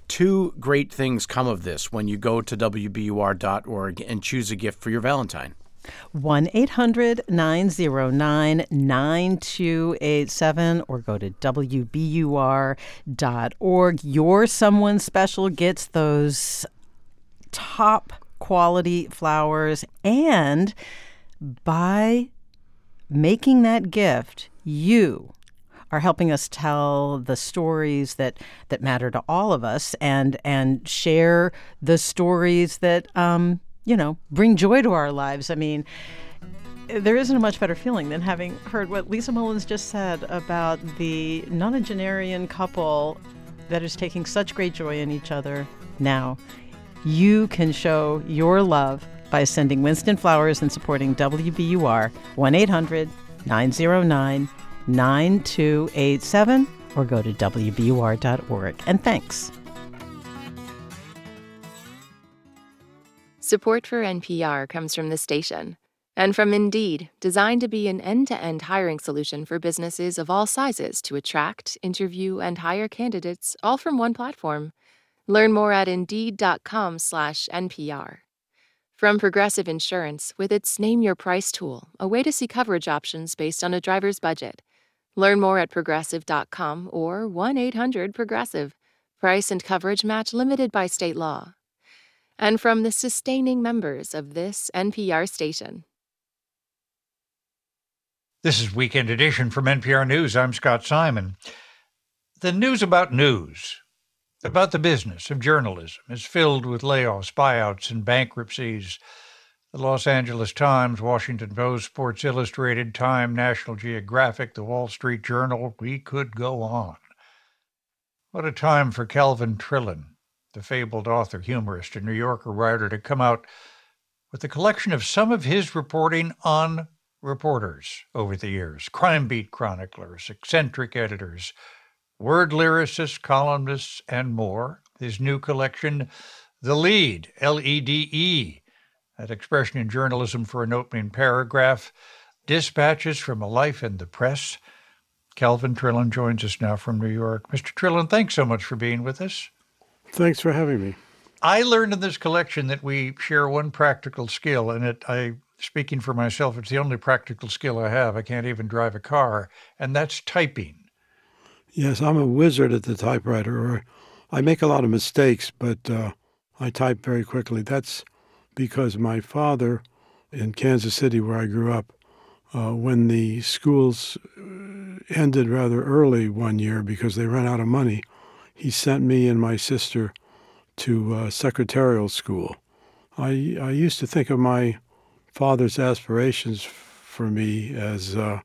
two great things come of this when you go to WBUR.org and choose a gift for your Valentine. 1 800 909 9287 or go to WBUR.org. Your Someone Special gets those top quality flowers. And by making that gift, you are helping us tell the stories that that matter to all of us and and share the stories that um, you know, bring joy to our lives. I mean, there isn't a much better feeling than having heard what Lisa Mullins just said about the nonagenarian couple that is taking such great joy in each other now. You can show your love by sending Winston flowers and supporting WBUR 1 800 909 9287 or go to WBUR.org. And thanks. Support for NPR comes from the station and from Indeed, designed to be an end to end hiring solution for businesses of all sizes to attract, interview, and hire candidates all from one platform. Learn more at Indeed.com/slash NPR. From Progressive Insurance, with its Name Your Price tool, a way to see coverage options based on a driver's budget. Learn more at progressive.com or 1 800 Progressive. Price and coverage match limited by state law and from the sustaining members of this NPR station. This is Weekend Edition from NPR News. I'm Scott Simon. The news about news, about the business of journalism, is filled with layoffs, buyouts, and bankruptcies. The Los Angeles Times, Washington Post, Sports Illustrated, Time, National Geographic, The Wall Street Journal, we could go on. What a time for Calvin Trillin the fabled author, humorist, and New Yorker writer, to come out with a collection of some of his reporting on reporters over the years crime beat chroniclers, eccentric editors, word lyricists, columnists, and more. His new collection, The Lede, L E D E, That expression in journalism for an opening paragraph. Dispatches from a Life in the Press. Calvin Trillin joins us now from New York. Mr. Trillin, thanks so much for being with us. Thanks for having me. I learned in this collection that we share one practical skill, and it I speaking for myself, it's the only practical skill I have. I can't even drive a car, and that's typing. Yes, I'm a wizard at the typewriter, or I make a lot of mistakes, but uh, I type very quickly. That's because my father in Kansas City, where I grew up, uh, when the schools uh, ended rather early one year because they ran out of money, he sent me and my sister to uh, secretarial school. I, I used to think of my father's aspirations for me as uh,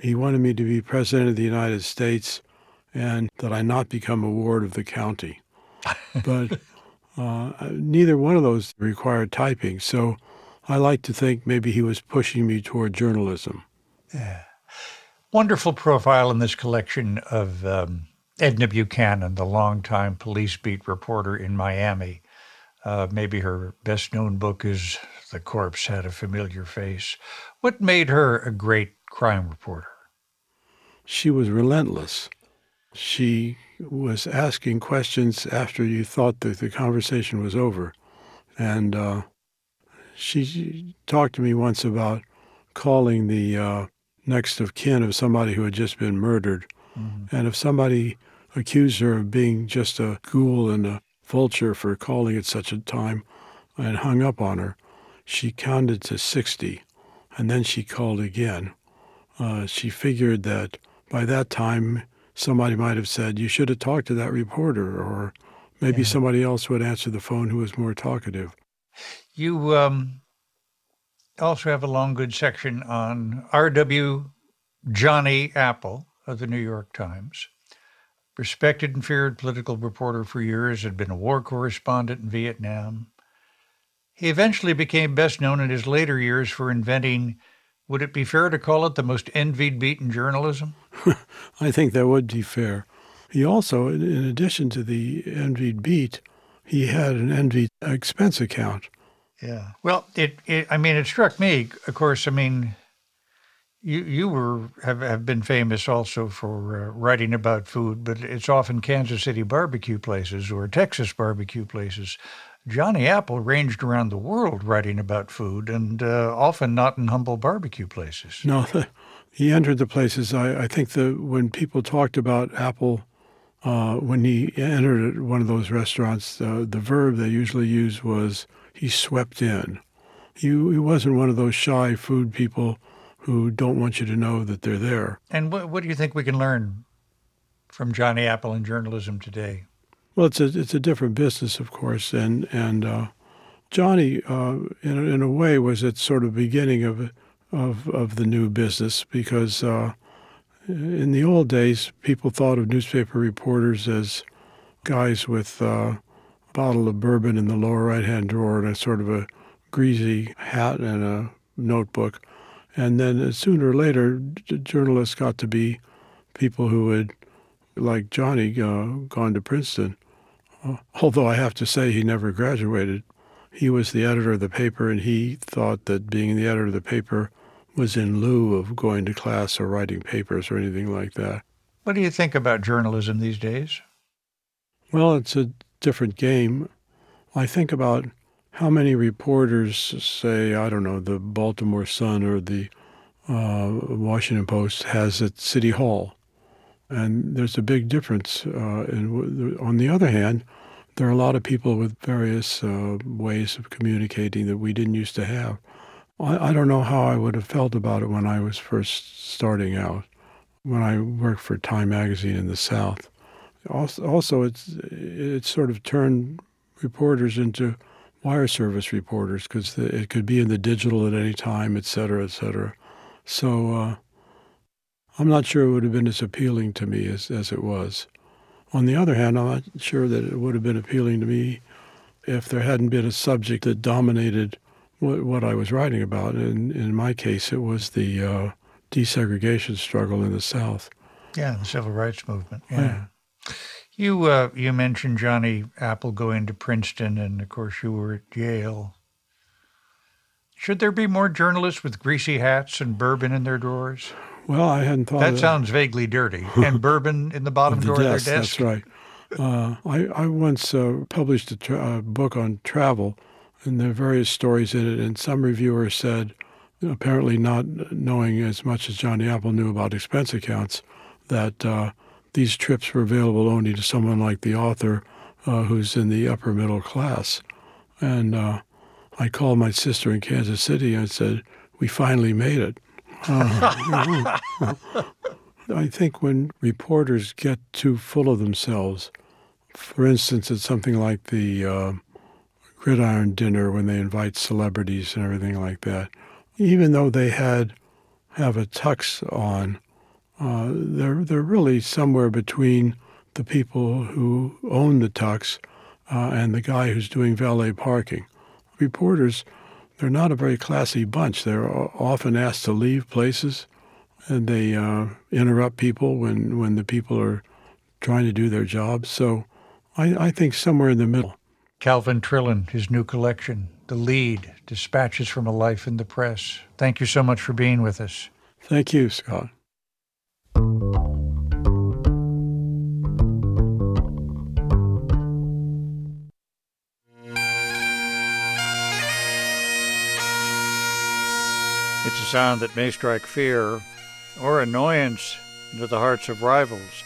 he wanted me to be president of the United States and that I not become a ward of the county. but uh, neither one of those required typing. So I like to think maybe he was pushing me toward journalism. Yeah. Wonderful profile in this collection of um, Edna Buchanan, the longtime police beat reporter in Miami. Uh, maybe her best known book is The Corpse Had a Familiar Face. What made her a great crime reporter? She was relentless. She was asking questions after you thought that the conversation was over. And uh, she talked to me once about calling the uh, next of kin of somebody who had just been murdered. Mm-hmm. And if somebody accused her of being just a ghoul and a vulture for calling at such a time and hung up on her, she counted to 60 and then she called again. Uh, she figured that by that time somebody might have said, You should have talked to that reporter, or maybe yeah. somebody else would answer the phone who was more talkative. You um, also have a long, good section on R.W. Johnny Apple of the New York Times. Respected and feared political reporter for years, had been a war correspondent in Vietnam. He eventually became best known in his later years for inventing would it be fair to call it the most envied beat in journalism? I think that would be fair. He also, in addition to the envied beat, he had an envied expense account. Yeah. Well, it, it I mean, it struck me, of course, I mean, you you were have, have been famous also for uh, writing about food, but it's often Kansas City barbecue places or Texas barbecue places Johnny Apple ranged around the world writing about food and uh, often not in humble barbecue places. No, he entered the places. I, I think that when people talked about Apple, uh, when he entered one of those restaurants, uh, the verb they usually used was he swept in. He, he wasn't one of those shy food people who don't want you to know that they're there. And what, what do you think we can learn from Johnny Apple in journalism today? Well, it's a it's a different business, of course, and and uh, Johnny, uh, in in a way, was at sort of beginning of of of the new business because uh, in the old days, people thought of newspaper reporters as guys with uh, a bottle of bourbon in the lower right hand drawer and a sort of a greasy hat and a notebook, and then uh, sooner or later, journalists got to be people who had, like Johnny, uh, gone to Princeton although I have to say he never graduated. He was the editor of the paper, and he thought that being the editor of the paper was in lieu of going to class or writing papers or anything like that. What do you think about journalism these days? Well, it's a different game. I think about how many reporters say, I don't know, the Baltimore Sun or the uh, Washington Post has at City Hall. And there's a big difference. Uh, in, on the other hand, there are a lot of people with various uh, ways of communicating that we didn't used to have. I, I, don't know how I would have felt about it when I was first starting out, when I worked for Time Magazine in the South. Also, also it's it's sort of turned reporters into wire service reporters because it could be in the digital at any time, et cetera, et cetera. So uh, I'm not sure it would have been as appealing to me as, as it was. On the other hand, I'm not sure that it would have been appealing to me if there hadn't been a subject that dominated what, what I was writing about. And in my case, it was the uh, desegregation struggle in the South. Yeah, the civil rights movement. Yeah. yeah. You uh, you mentioned Johnny Apple going to Princeton, and of course you were at Yale. Should there be more journalists with greasy hats and bourbon in their drawers? Well, I hadn't thought that. That sounds vaguely dirty. And bourbon in the bottom the drawer desk, of their desk. That's right. Uh, I, I once uh, published a tra- book on travel, and there are various stories in it. And some reviewer said, apparently not knowing as much as Johnny Apple knew about expense accounts, that uh, these trips were available only to someone like the author uh, who's in the upper middle class. And uh, I called my sister in Kansas City and said, We finally made it. Uh, I think when reporters get too full of themselves, for instance, at something like the uh, gridiron dinner when they invite celebrities and everything like that, even though they had have a tux on, uh, they're they're really somewhere between the people who own the tux uh, and the guy who's doing valet parking. Reporters, they're not a very classy bunch. They're often asked to leave places, and they uh, interrupt people when when the people are trying to do their jobs. So, I, I think somewhere in the middle. Calvin Trillin, his new collection, The Lede, Dispatches from a Life in the Press. Thank you so much for being with us. Thank you, Scott. It's a sound that may strike fear or annoyance into the hearts of rivals.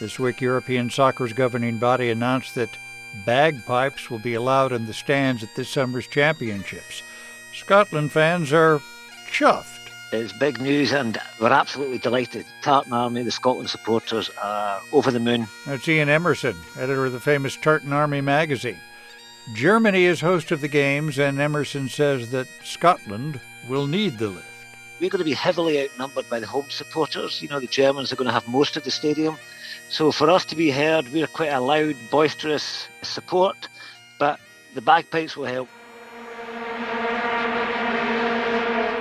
This week, European soccer's governing body announced that bagpipes will be allowed in the stands at this summer's championships. Scotland fans are chuffed. It's big news, and we're absolutely delighted. Tartan Army, the Scotland supporters, are over the moon. That's Ian Emerson, editor of the famous Tartan Army magazine. Germany is host of the games, and Emerson says that Scotland will need the lift. We're going to be heavily outnumbered by the home supporters. You know, the Germans are going to have most of the stadium. So for us to be heard, we're quite a loud, boisterous support, but the bagpipes will help.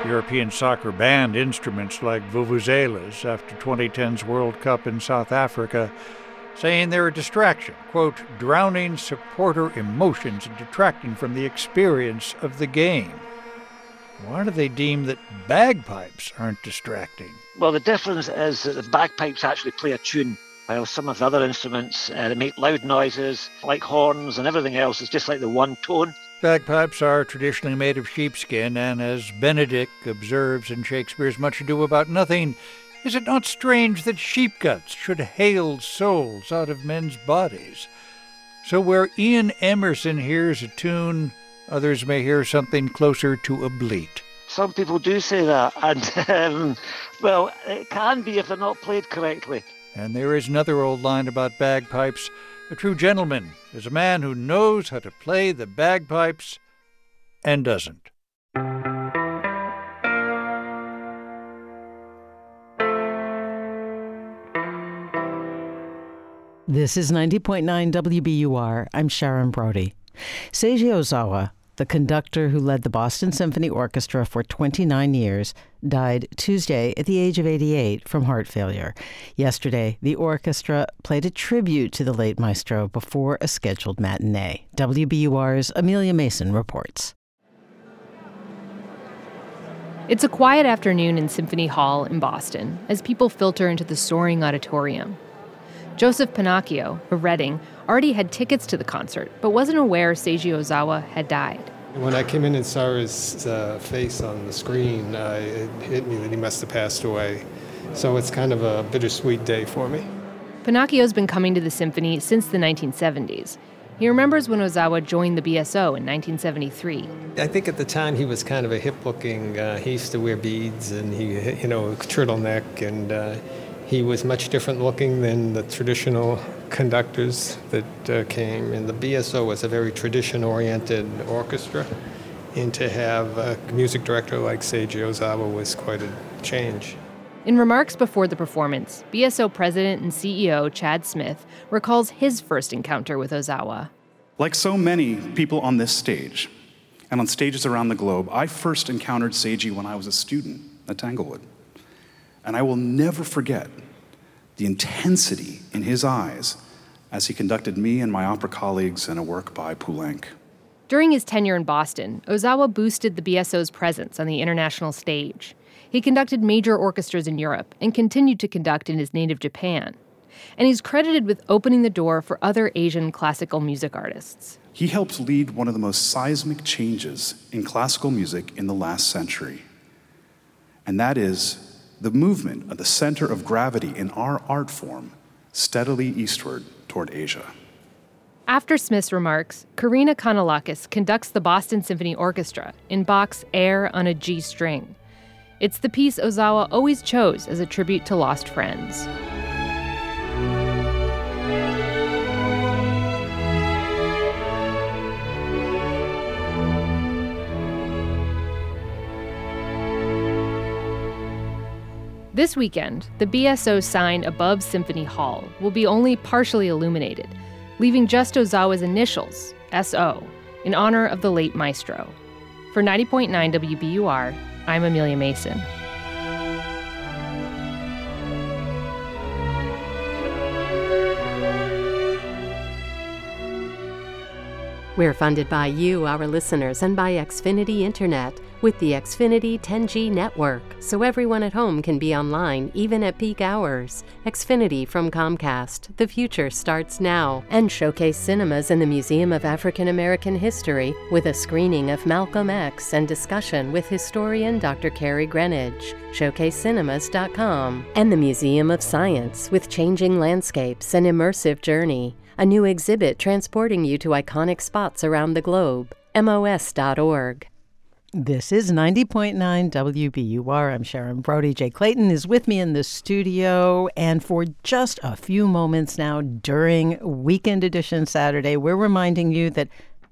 European soccer banned instruments like vuvuzelas after 2010's World Cup in South Africa, saying they're a distraction, quote, drowning supporter emotions and detracting from the experience of the game. Why do they deem that bagpipes aren't distracting? Well, the difference is that the bagpipes actually play a tune, while some of the other instruments uh, they make loud noises like horns and everything else. It's just like the one tone. Bagpipes are traditionally made of sheepskin, and as Benedick observes in Shakespeare's Much Ado About Nothing, is it not strange that sheep guts should hail souls out of men's bodies? So where Ian Emerson hears a tune, others may hear something closer to a bleat. Some people do say that, and um, well, it can be if they're not played correctly. And there is another old line about bagpipes. A true gentleman is a man who knows how to play the bagpipes and doesn't. This is 90.9 WBUR. I'm Sharon Brody. Seiji Ozawa, the conductor who led the Boston Symphony Orchestra for 29 years, died Tuesday at the age of 88 from heart failure. Yesterday, the orchestra played a tribute to the late maestro before a scheduled matinee. WBUR's Amelia Mason reports. It's a quiet afternoon in Symphony Hall in Boston as people filter into the soaring auditorium. Joseph Pennacchio a Reading already had tickets to the concert, but wasn't aware Seiji Ozawa had died. When I came in and saw his uh, face on the screen, uh, it hit me that he must have passed away. So it's kind of a bittersweet day for me. Pennacchio's been coming to the symphony since the 1970s. He remembers when Ozawa joined the BSO in 1973. I think at the time he was kind of a hip-looking. Uh, he used to wear beads and he, you know, turtleneck, and uh, he was much different looking than the traditional conductors that uh, came. And the BSO was a very tradition-oriented orchestra, and to have a music director like Seiji Ozawa was quite a change. In remarks before the performance, BSO president and CEO Chad Smith recalls his first encounter with Ozawa. Like so many people on this stage and on stages around the globe, I first encountered Seiji when I was a student at Tanglewood. And I will never forget the intensity in his eyes as he conducted me and my opera colleagues in a work by Poulenc. During his tenure in Boston, Ozawa boosted the BSO's presence on the international stage. He conducted major orchestras in Europe and continued to conduct in his native Japan. And he's credited with opening the door for other Asian classical music artists. He helped lead one of the most seismic changes in classical music in the last century. And that is the movement of the center of gravity in our art form steadily eastward toward Asia. After Smith's remarks, Karina Canellakis conducts the Boston Symphony Orchestra in Bach's Air on a G string. It's the piece Ozawa always chose as a tribute to lost friends. This weekend, the BSO sign above Symphony Hall will be only partially illuminated, leaving just Ozawa's initials, SO, in honor of the late maestro. For 90.9 WBUR, I'm Amelia Mason. We're funded by you, our listeners, and by Xfinity Internet with the Xfinity 10G network, so everyone at home can be online even at peak hours. Xfinity from Comcast. The future starts now. And showcase cinemas in the Museum of African American History with a screening of Malcolm X and discussion with historian Dr. Kerri Greenidge. ShowcaseCinemas.com. And the Museum of Science with changing landscapes and immersive journey a new exhibit transporting you to iconic spots around the globe. MOS.org. This is 90.9 WBUR. I'm Sharon Brody. Jay Clayton is with me in the studio. And for just a few moments now during Weekend Edition Saturday, we're reminding you that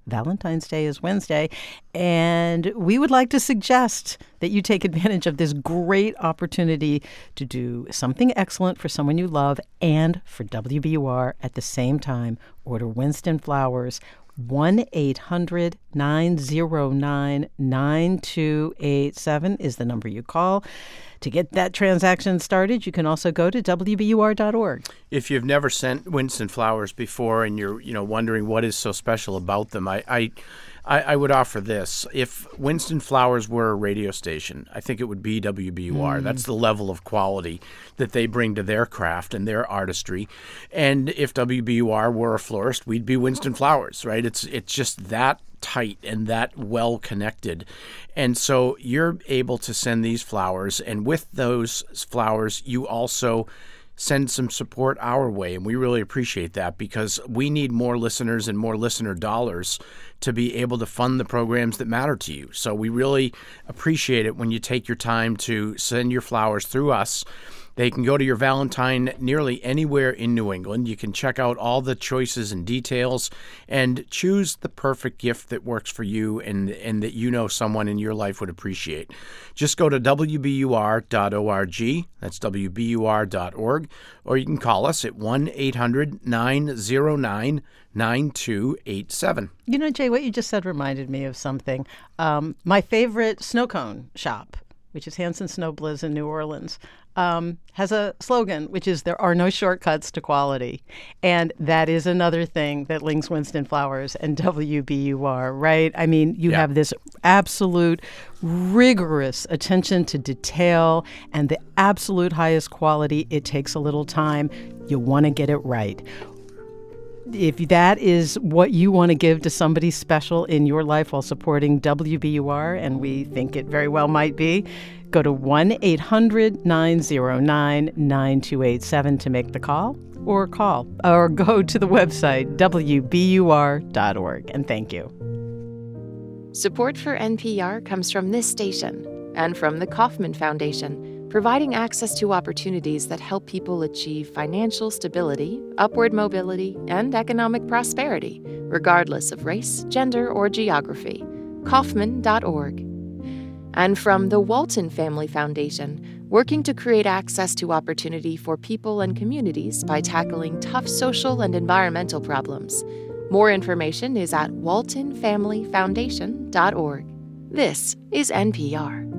Valentine's Day is Wednesday, and we would like to suggest that you take advantage of this great opportunity to do something excellent for someone you love and for WBUR at the same time. Order Winston Flowers. 1 800 909 9287 is the number you call. To get that transaction started, you can also go to WBUR.org. If you've never sent Winston flowers before and you're, you know, wondering what is so special about them, I, I I, I, would offer this. If Winston Flowers were a radio station, I think it would be WBUR. Mm. That's the level of quality that they bring to their craft and their artistry. And if WBUR were a florist, we'd be Winston Flowers, right? It's it's just that tight and that well connected. And so you're able to send these flowers and with those flowers you also send some support our way. And we really appreciate that because we need more listeners and more listener dollars to be able to fund the programs that matter to you. So we really appreciate it when you take your time to send your flowers through us. They can go to your Valentine nearly anywhere in New England. You can check out all the choices and details and choose the perfect gift that works for you and, and that you know someone in your life would appreciate. Just go to WBUR.org. That's WBUR.org. Or you can call us at 1 800 909 9287. You know, Jay, what you just said reminded me of something. Um, my favorite snow cone shop, which is Hansen Sno-Bliz in New Orleans, um, has a slogan, which is "There are no shortcuts to quality," and that is another thing that links Winston Flowers and WBUR. Right? I mean, you yeah. have this absolute rigorous attention to detail and the absolute highest quality. It takes a little time. You want to get it right if that is what you want to give to somebody special in your life while supporting WBUR, and we think it very well might be, Go to 1 800 909 9287 to make the call or call or go to the website WBUR.org. And thank you. Support for NPR comes from this station and from the Kauffman Foundation, providing access to opportunities that help people achieve financial stability, upward mobility, and economic prosperity, regardless of race, gender, or geography. Kauffman.org and from the Walton Family Foundation, working to create access to opportunity for people and communities by tackling tough social and environmental problems. More information is at waltonfamilyfoundation.org. This is NPR.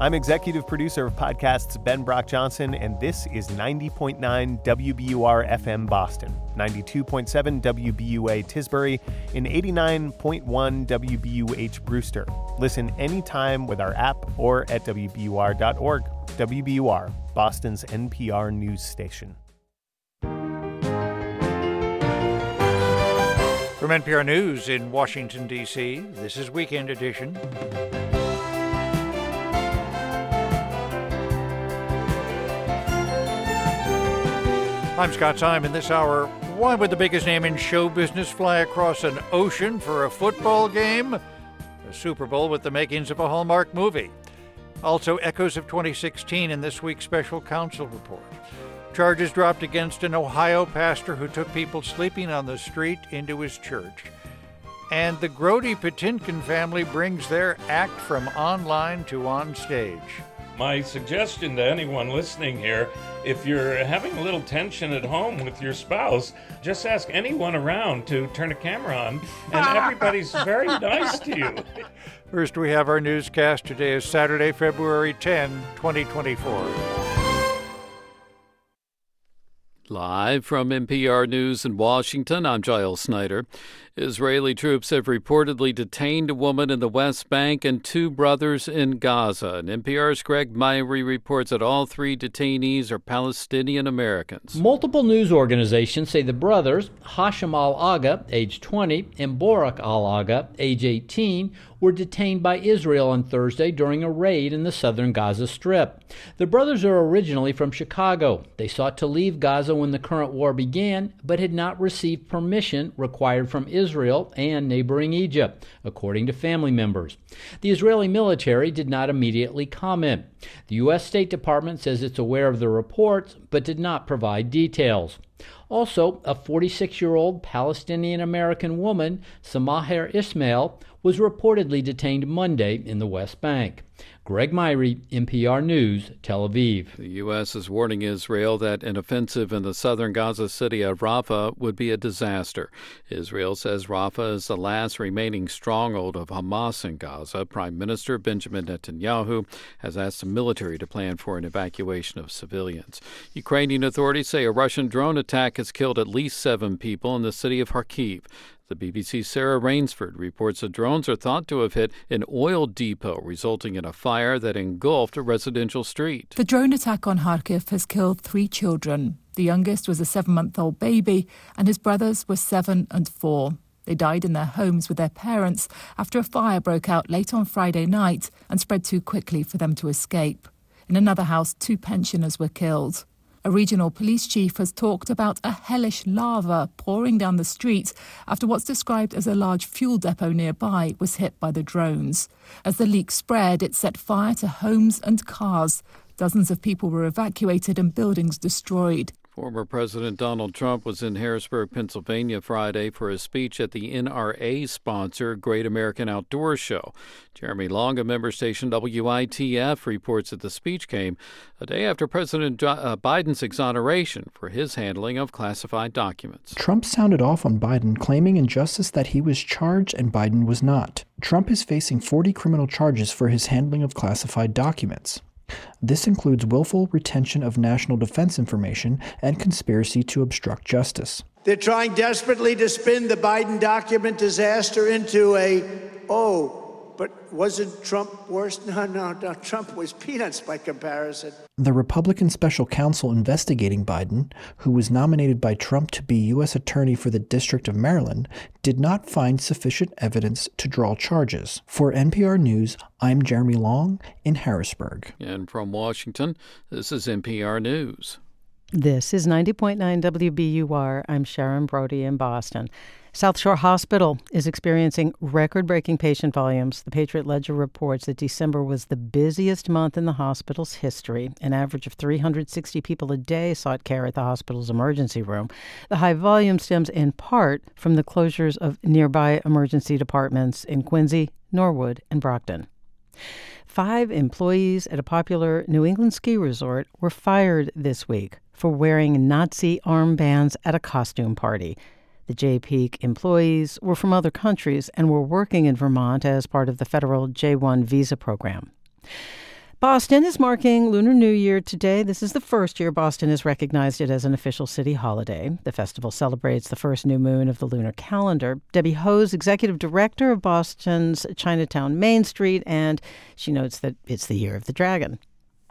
I'm executive producer of podcasts Ben Brock Johnson, and this is 90.9 WBUR FM Boston, 92.7 WBUA Tisbury, and 89.1 WBUH Brewster. Listen anytime with our app or at WBUR.org. WBUR, Boston's NPR news station. From NPR News in Washington, D.C., this is Weekend Edition. I'm Scott Simon. In this hour, why would the biggest name in show business fly across an ocean for a football game? A Super Bowl with the makings of a Hallmark movie. Also, echoes of 2016 in this week's special counsel report. Charges dropped against an Ohio pastor who took people sleeping on the street into his church. And the Grody Patinkin family brings their act from online to on stage. My suggestion to anyone listening here if you're having a little tension at home with your spouse, just ask anyone around to turn a camera on, and everybody's very nice to you. First, we have our newscast. Today is Saturday, February 10, 2024. Live from NPR News in Washington, I'm Giles Snyder. Israeli troops have reportedly detained a woman in the West Bank and two brothers in Gaza. And NPR's Greg Myre reports that all three detainees are Palestinian Americans. Multiple news organizations say the brothers, Hashim al Agha, age 20, and Borak al Agha, age 18, were detained by Israel on Thursday during a raid in the southern Gaza Strip. The brothers are originally from Chicago. They sought to leave Gaza when the current war began, but had not received permission required from Israel and neighboring Egypt, according to family members. The Israeli military did not immediately comment. The U.S. State Department says it's aware of the reports, but did not provide details. Also, a 46 year old Palestinian American woman, Samaher Ismail, was reportedly detained Monday in the West Bank. Greg Myre, NPR News, Tel Aviv. The U.S. is warning Israel that an offensive in the southern Gaza city of Rafah would be a disaster. Israel says Rafah is the last remaining stronghold of Hamas in Gaza. Prime Minister Benjamin Netanyahu has asked the military to plan for an evacuation of civilians. Ukrainian authorities say a Russian drone attack has killed at least seven people in the city of Kharkiv. The BBC's Sarah Rainsford reports the drones are thought to have hit an oil depot, resulting in a fire that engulfed a residential street. The drone attack on Kharkiv has killed three children. The youngest was a seven month old baby, and his brothers were seven and four. They died in their homes with their parents after a fire broke out late on Friday night and spread too quickly for them to escape. In another house, two pensioners were killed. A regional police chief has talked about a hellish lava pouring down the street after what's described as a large fuel depot nearby was hit by the drones. As the leak spread, it set fire to homes and cars. Dozens of people were evacuated and buildings destroyed. Former President Donald Trump was in Harrisburg, Pennsylvania Friday for a speech at the NRA sponsor Great American Outdoor Show. Jeremy Long of member station WITF reports that the speech came a day after President uh, Biden's exoneration for his handling of classified documents. Trump sounded off on Biden, claiming injustice that he was charged and Biden was not. Trump is facing 40 criminal charges for his handling of classified documents. This includes willful retention of national defense information and conspiracy to obstruct justice. They're trying desperately to spin the Biden document disaster into a, oh, but wasn't Trump worse? No, no, no. Trump was peanuts by comparison. The Republican special counsel investigating Biden, who was nominated by Trump to be U.S. Attorney for the District of Maryland, did not find sufficient evidence to draw charges. For NPR News, I'm Jeremy Long in Harrisburg. And from Washington, this is NPR News. This is 90.9 WBUR. I'm Sharon Brody in Boston. South Shore Hospital is experiencing record breaking patient volumes. The Patriot Ledger reports that December was the busiest month in the hospital's history. An average of 360 people a day sought care at the hospital's emergency room. The high volume stems in part from the closures of nearby emergency departments in Quincy, Norwood, and Brockton. Five employees at a popular New England ski resort were fired this week for wearing Nazi armbands at a costume party. The Jay Peak employees were from other countries and were working in Vermont as part of the federal J 1 visa program. Boston is marking Lunar New Year today. This is the first year Boston has recognized it as an official city holiday. The festival celebrates the first new moon of the lunar calendar. Debbie Hose, executive director of Boston's Chinatown Main Street, and she notes that it's the year of the dragon.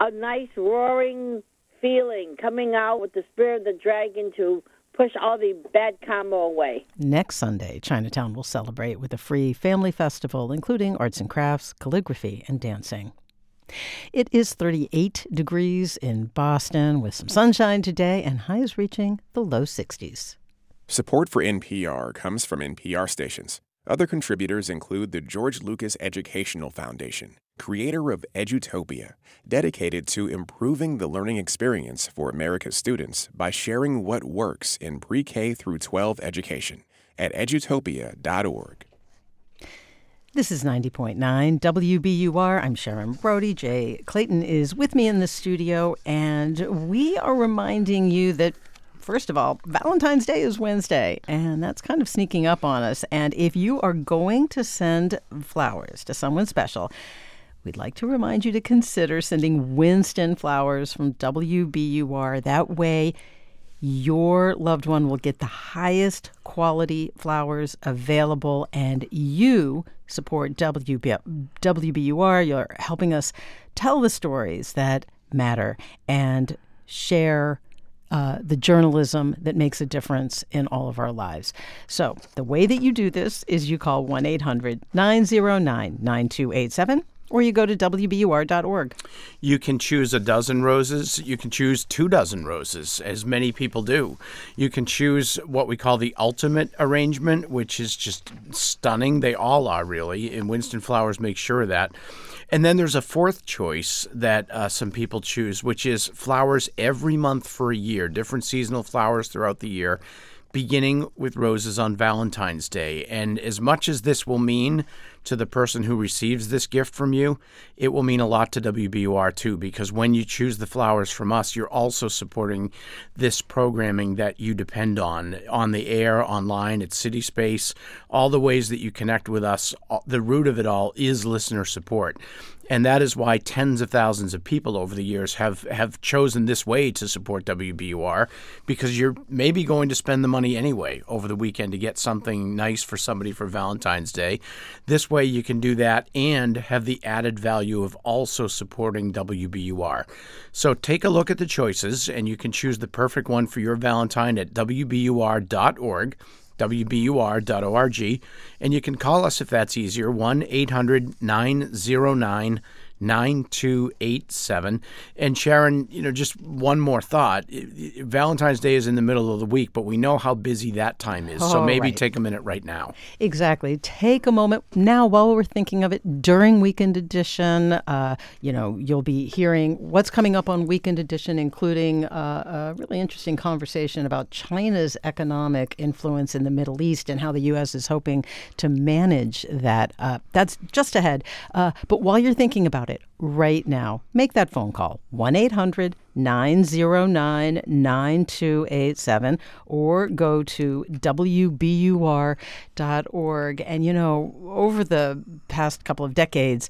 A nice roaring feeling coming out with the spirit of the dragon to push all the bad karma away. Next Sunday, Chinatown will celebrate with a free family festival, including arts and crafts, calligraphy, and dancing. It is 38 degrees in Boston with some sunshine today and highs reaching the low 60s. Support for NPR comes from NPR stations. Other contributors include the George Lucas Educational Foundation, creator of Edutopia, dedicated to improving the learning experience for America's students by sharing what works in pre K through 12 education at edutopia.org. This is 90.9 WBUR. I'm Sharon Brody. Jay Clayton is with me in the studio, and we are reminding you that First of all, Valentine's Day is Wednesday, and that's kind of sneaking up on us. And if you are going to send flowers to someone special, we'd like to remind you to consider sending Winston flowers from WBUR. That way, your loved one will get the highest quality flowers available, and you support WB- WBUR. You're helping us tell the stories that matter and share. Uh, the journalism that makes a difference in all of our lives. So, the way that you do this is you call 1 800 909 9287 or you go to WBUR.org. You can choose a dozen roses. You can choose two dozen roses, as many people do. You can choose what we call the ultimate arrangement, which is just stunning. They all are, really, and Winston Flowers makes sure of that. And then there's a fourth choice that uh, some people choose, which is flowers every month for a year, different seasonal flowers throughout the year beginning with roses on Valentine's Day. And as much as this will mean to the person who receives this gift from you, it will mean a lot to WBUR too, because when you choose the flowers from us, you're also supporting this programming that you depend on on the air, online, at City Space, all the ways that you connect with us. The root of it all is listener support. And that is why tens of thousands of people over the years have, have chosen this way to support WBUR because you're maybe going to spend the money anyway over the weekend to get something nice for somebody for Valentine's Day. This way you can do that and have the added value of also supporting WBUR. So take a look at the choices and you can choose the perfect one for your Valentine at WBUR.org. WBUR.org, and you can call us if that's easier 1 800 909 9287. And Sharon, you know, just one more thought. Valentine's Day is in the middle of the week, but we know how busy that time is. so Oh, maybe right. take a minute right now. Exactly. Take a moment now while we're thinking of it during Weekend Edition. Uh, you know, you'll be hearing what's coming up on Weekend Edition, including uh, a really interesting conversation about China's economic influence in the Middle East and how the U.S. is hoping to manage that. Uh, that's just ahead. Uh, but while you're thinking about it right now, make that phone call 1 800 909 9287 or go to WBUR.org. And, you know, over the past couple of decades,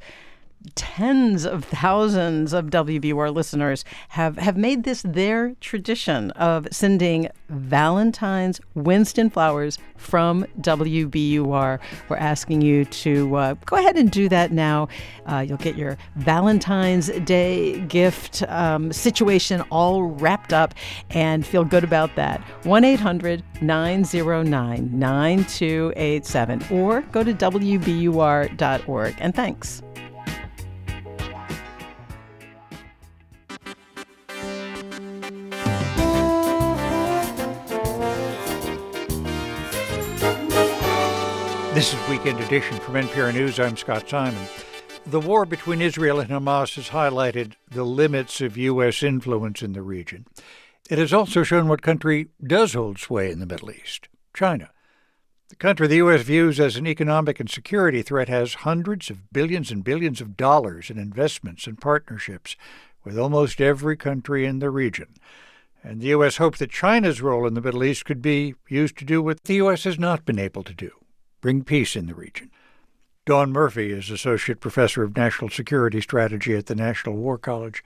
tens of thousands of WBUR listeners have, have made this their tradition of sending Valentine's Winston flowers from WBUR. We're asking you to uh, go ahead and do that now. Uh, you'll get your Valentine's Day gift um, situation all wrapped up and feel good about that. 1 800 909 9287 or go to WBUR.org. And thanks. This is Weekend Edition from NPR News. I'm Scott Simon. The war between Israel and Hamas has highlighted the limits of U.S. influence in the region. It has also shown what country does hold sway in the Middle East China. The country the U.S. views as an economic and security threat has hundreds of billions and billions of dollars in investments and partnerships with almost every country in the region. And the U.S. hoped that China's role in the Middle East could be used to do what the U.S. has not been able to do bring peace in the region. Don Murphy is Associate Professor of National Security Strategy at the National War College.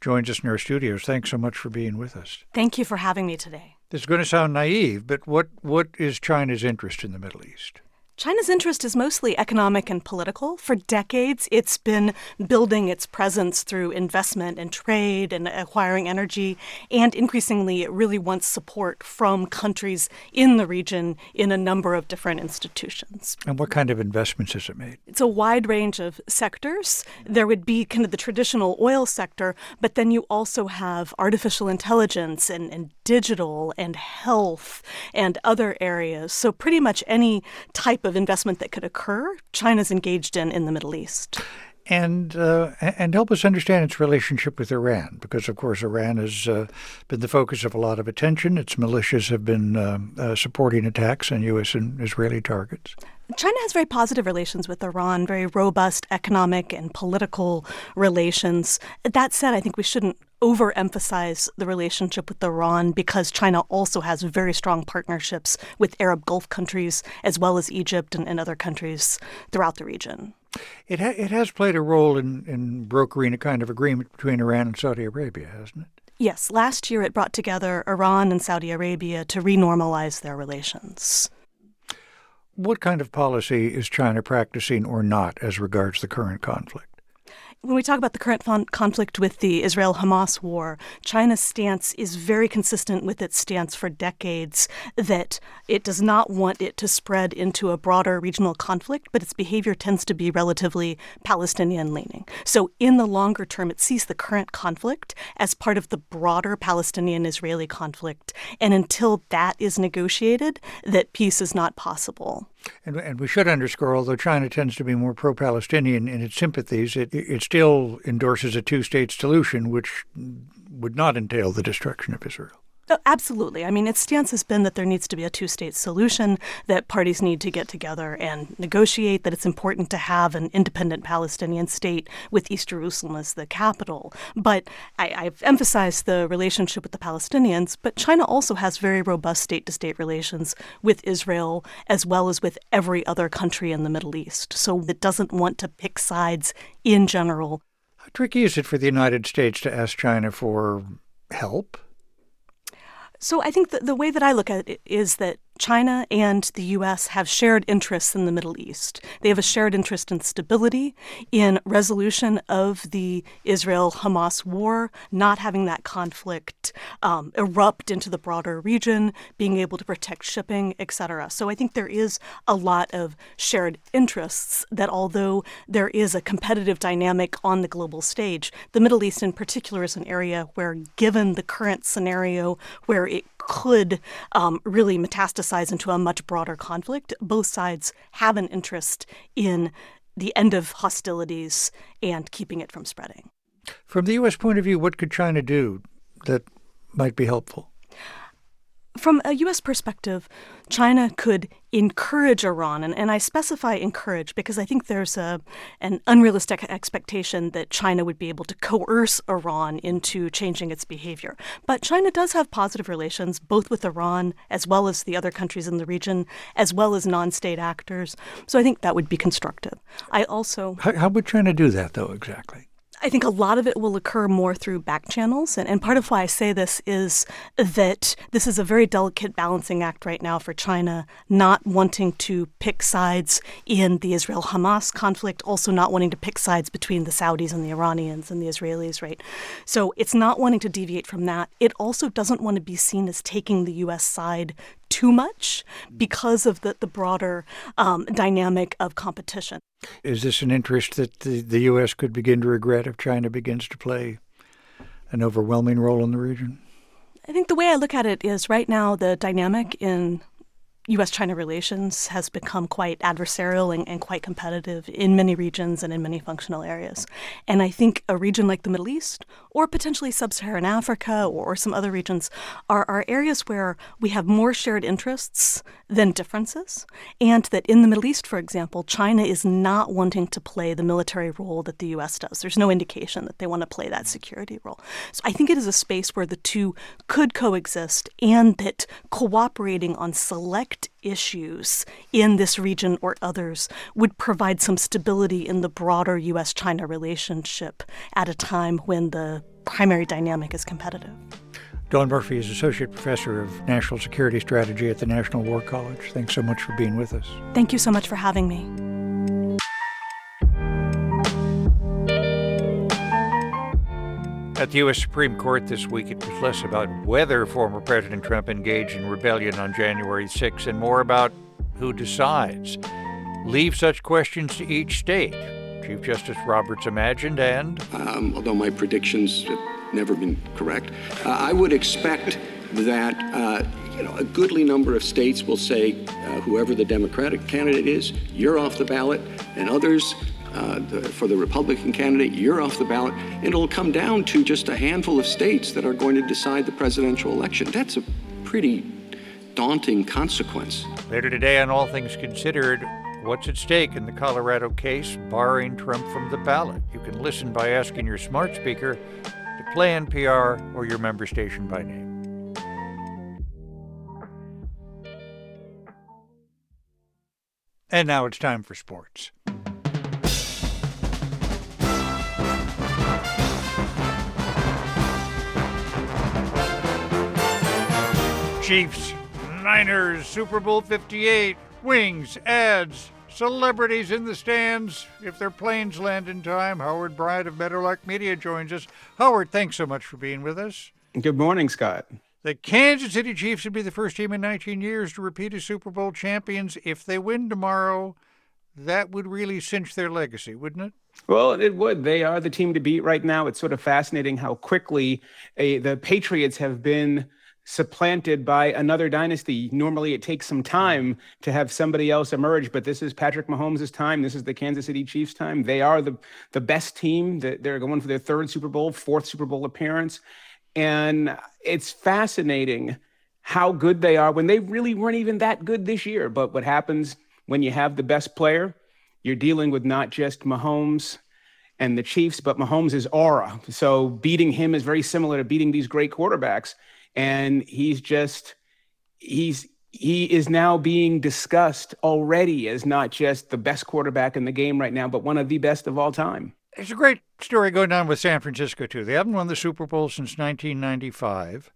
Joins us in our studios. Thanks so much for being with us. Thank you for having me today. This is going to sound naive, but what, what is China's interest in the Middle East? China's interest is mostly economic and political. For decades, it's been building its presence through investment and trade and acquiring energy, and increasingly, it really wants support from countries in the region in a number of different institutions. And what kind of investments has it made? It's a wide range of sectors. There would be kind of the traditional oil sector, but then you also have artificial intelligence and, and digital and health and other areas. So, pretty much any type of investment that could occur, China's engaged in in the Middle East. And uh, and help us understand its relationship with Iran, because of course Iran has uh, been the focus of a lot of attention. Its militias have been uh, uh supporting attacks on U.S. and Israeli targets. China has very positive relations with Iran, very robust economic and political relations. That said, I think we shouldn't overemphasize the relationship with Iran because China also has very strong partnerships with Arab Gulf countries as well as Egypt and, and other countries throughout the region. It, ha- it has played a role in, in brokering a kind of agreement between Iran and Saudi Arabia, hasn't it? Yes, last year it brought together Iran and Saudi Arabia to renormalize their relations. What kind of policy is China practicing or not as regards the current conflict? When we talk about the current conflict with the Israel Hamas war, China's stance is very consistent with its stance for decades that it does not want it to spread into a broader regional conflict, but its behavior tends to be relatively Palestinian leaning. So, in the longer term, it sees the current conflict as part of the broader Palestinian Israeli conflict. And until that is negotiated, that peace is not possible. And, and we should underscore, although China tends to be more pro Palestinian in its sympathies, it, it still endorses a two state solution, which would not entail the destruction of Israel. Absolutely. I mean, its stance has been that there needs to be a two state solution, that parties need to get together and negotiate, that it's important to have an independent Palestinian state with East Jerusalem as the capital. But I, have emphasized the relationship with the Palestinians, but China also has very robust state to state relations with Israel as well as with every other country in the Middle East. So it doesn't want to pick sides in general. How tricky is it for the United States to ask China for help? So I think the way that I look at it is that China and the U.S. have shared interests in the Middle East. They have a shared interest in stability, in resolution of the Israel Hamas war, not having that conflict um, erupt into the broader region, being able to protect shipping, etc. So I think there is a lot of shared interests that, although there is a competitive dynamic on the global stage, the Middle East in particular is an area where, given the current scenario where it could um, really metastasize into a much broader conflict. Both sides have an interest in the end of hostilities and keeping it from spreading. From the U.S. point of view, what could China do that might be helpful? From a U.S. perspective, China could encourage Iran, and, and I specify encourage because I think there's a, an unrealistic expectation that China would be able to coerce Iran into changing its behavior. But China does have positive relations both with Iran as well as the other countries in the region, as well as non state actors. So I think that would be constructive. I also. How, how would China do that, though, exactly? I think a lot of it will occur more through back channels. And, and part of why I say this is that this is a very delicate balancing act right now for China, not wanting to pick sides in the Israel Hamas conflict, also not wanting to pick sides between the Saudis and the Iranians and the Israelis, right? So it's not wanting to deviate from that. It also doesn't want to be seen as taking the U.S. side too much because of the, the broader um, dynamic of competition. Is this an interest that the, the U.S. could begin to regret if China begins to play an overwhelming role in the region? I think the way I look at it is right now the dynamic in U.S. China relations has become quite adversarial and, and, quite competitive in many regions and in many functional areas. And I think a region like the Middle East, or potentially sub Saharan Africa, or, or, some other regions, are, are areas where we have more shared interests than differences. And that in the Middle East, for example, China is not wanting to play the military role that the U.S. does. There's no indication that they want to play that security role. So I think it is a space where the two could coexist and that cooperating on select direct issues in this region or others would provide some stability in the broader US China relationship at a time when the primary dynamic is competitive. Don Murphy is Associate Professor of National Security Strategy at the National War College. Thanks so much for being with us. Thank you so much for having me. At the U.S. Supreme Court this week, it was less about whether former President Trump engaged in rebellion on January 6 and more about who decides. Leave such questions to each state. Chief Justice Roberts imagined and. Um, although my predictions have never been correct, uh, I would expect that uh, you know a goodly number of states will say uh, whoever the Democratic candidate is, you're off the ballot, and others uh, for the Republican candidate, you're off the ballot. And it'll come down to just a handful of states that are going to decide the presidential election. That's a pretty daunting consequence. Later today, on All Things Considered, what's at stake in the Colorado case, barring Trump from the ballot? You can listen by asking your smart speaker to play NPR or your member station by name. And now it's time for sports. Chiefs, Niners, Super Bowl 58, wings, ads, celebrities in the stands. If their planes land in time, Howard Bryant of Meadowlark Media joins us. Howard, thanks so much for being with us. Good morning, Scott. The Kansas City Chiefs would be the first team in 19 years to repeat as Super Bowl champions. If they win tomorrow, that would really cinch their legacy, wouldn't it? Well, it would. They are the team to beat right now. It's sort of fascinating how quickly a, the Patriots have been supplanted by another dynasty. Normally, it takes some time to have somebody else emerge, but this is Patrick Mahomes' time. This is the Kansas City Chiefs' time. They are the the best team. They're going for their third Super Bowl, fourth Super Bowl appearance, and it's fascinating how good they are when they really weren't even that good this year. But what happens when you have the best player? You're dealing with not just Mahomes and the Chiefs, but Mahomes' aura. So beating him is very similar to beating these great quarterbacks and he's just he's he is now being discussed already as not just the best quarterback in the game right now, but one of the best of all time. There's a great story going on with San Francisco too. They haven't won the Super Bowl since 1995.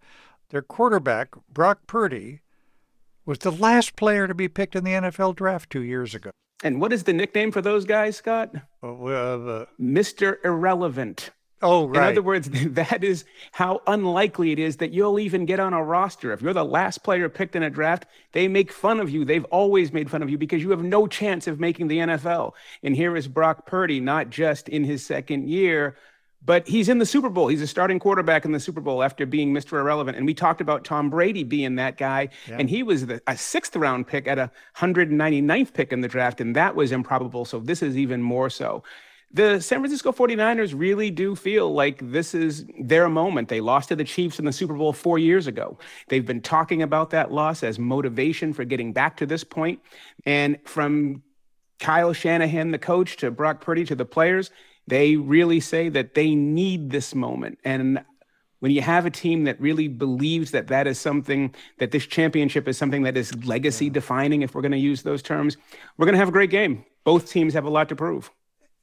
Their quarterback Brock Purdy was the last player to be picked in the NFL draft two years ago. And what is the nickname for those guys, Scott? Uh, uh, Mr. Irrelevant. Oh, right. In other words, that is how unlikely it is that you'll even get on a roster. If you're the last player picked in a draft, they make fun of you. They've always made fun of you because you have no chance of making the NFL. And here is Brock Purdy, not just in his second year, but he's in the Super Bowl. He's a starting quarterback in the Super Bowl after being Mr. Irrelevant. And we talked about Tom Brady being that guy, yeah. and he was the, a sixth round pick at a 199th pick in the draft, and that was improbable. So this is even more so the San Francisco 49ers really do feel like this is their moment. They lost to the Chiefs in the Super Bowl four years ago. They've been talking about that loss as motivation for getting back to this point. And from Kyle Shanahan, the coach, to Brock Purdy, to the players, they really say that they need this moment. And when you have a team that really believes that that is something, that this championship is something that is legacy defining, if we're going to use those terms, we're going to have a great game. Both teams have a lot to prove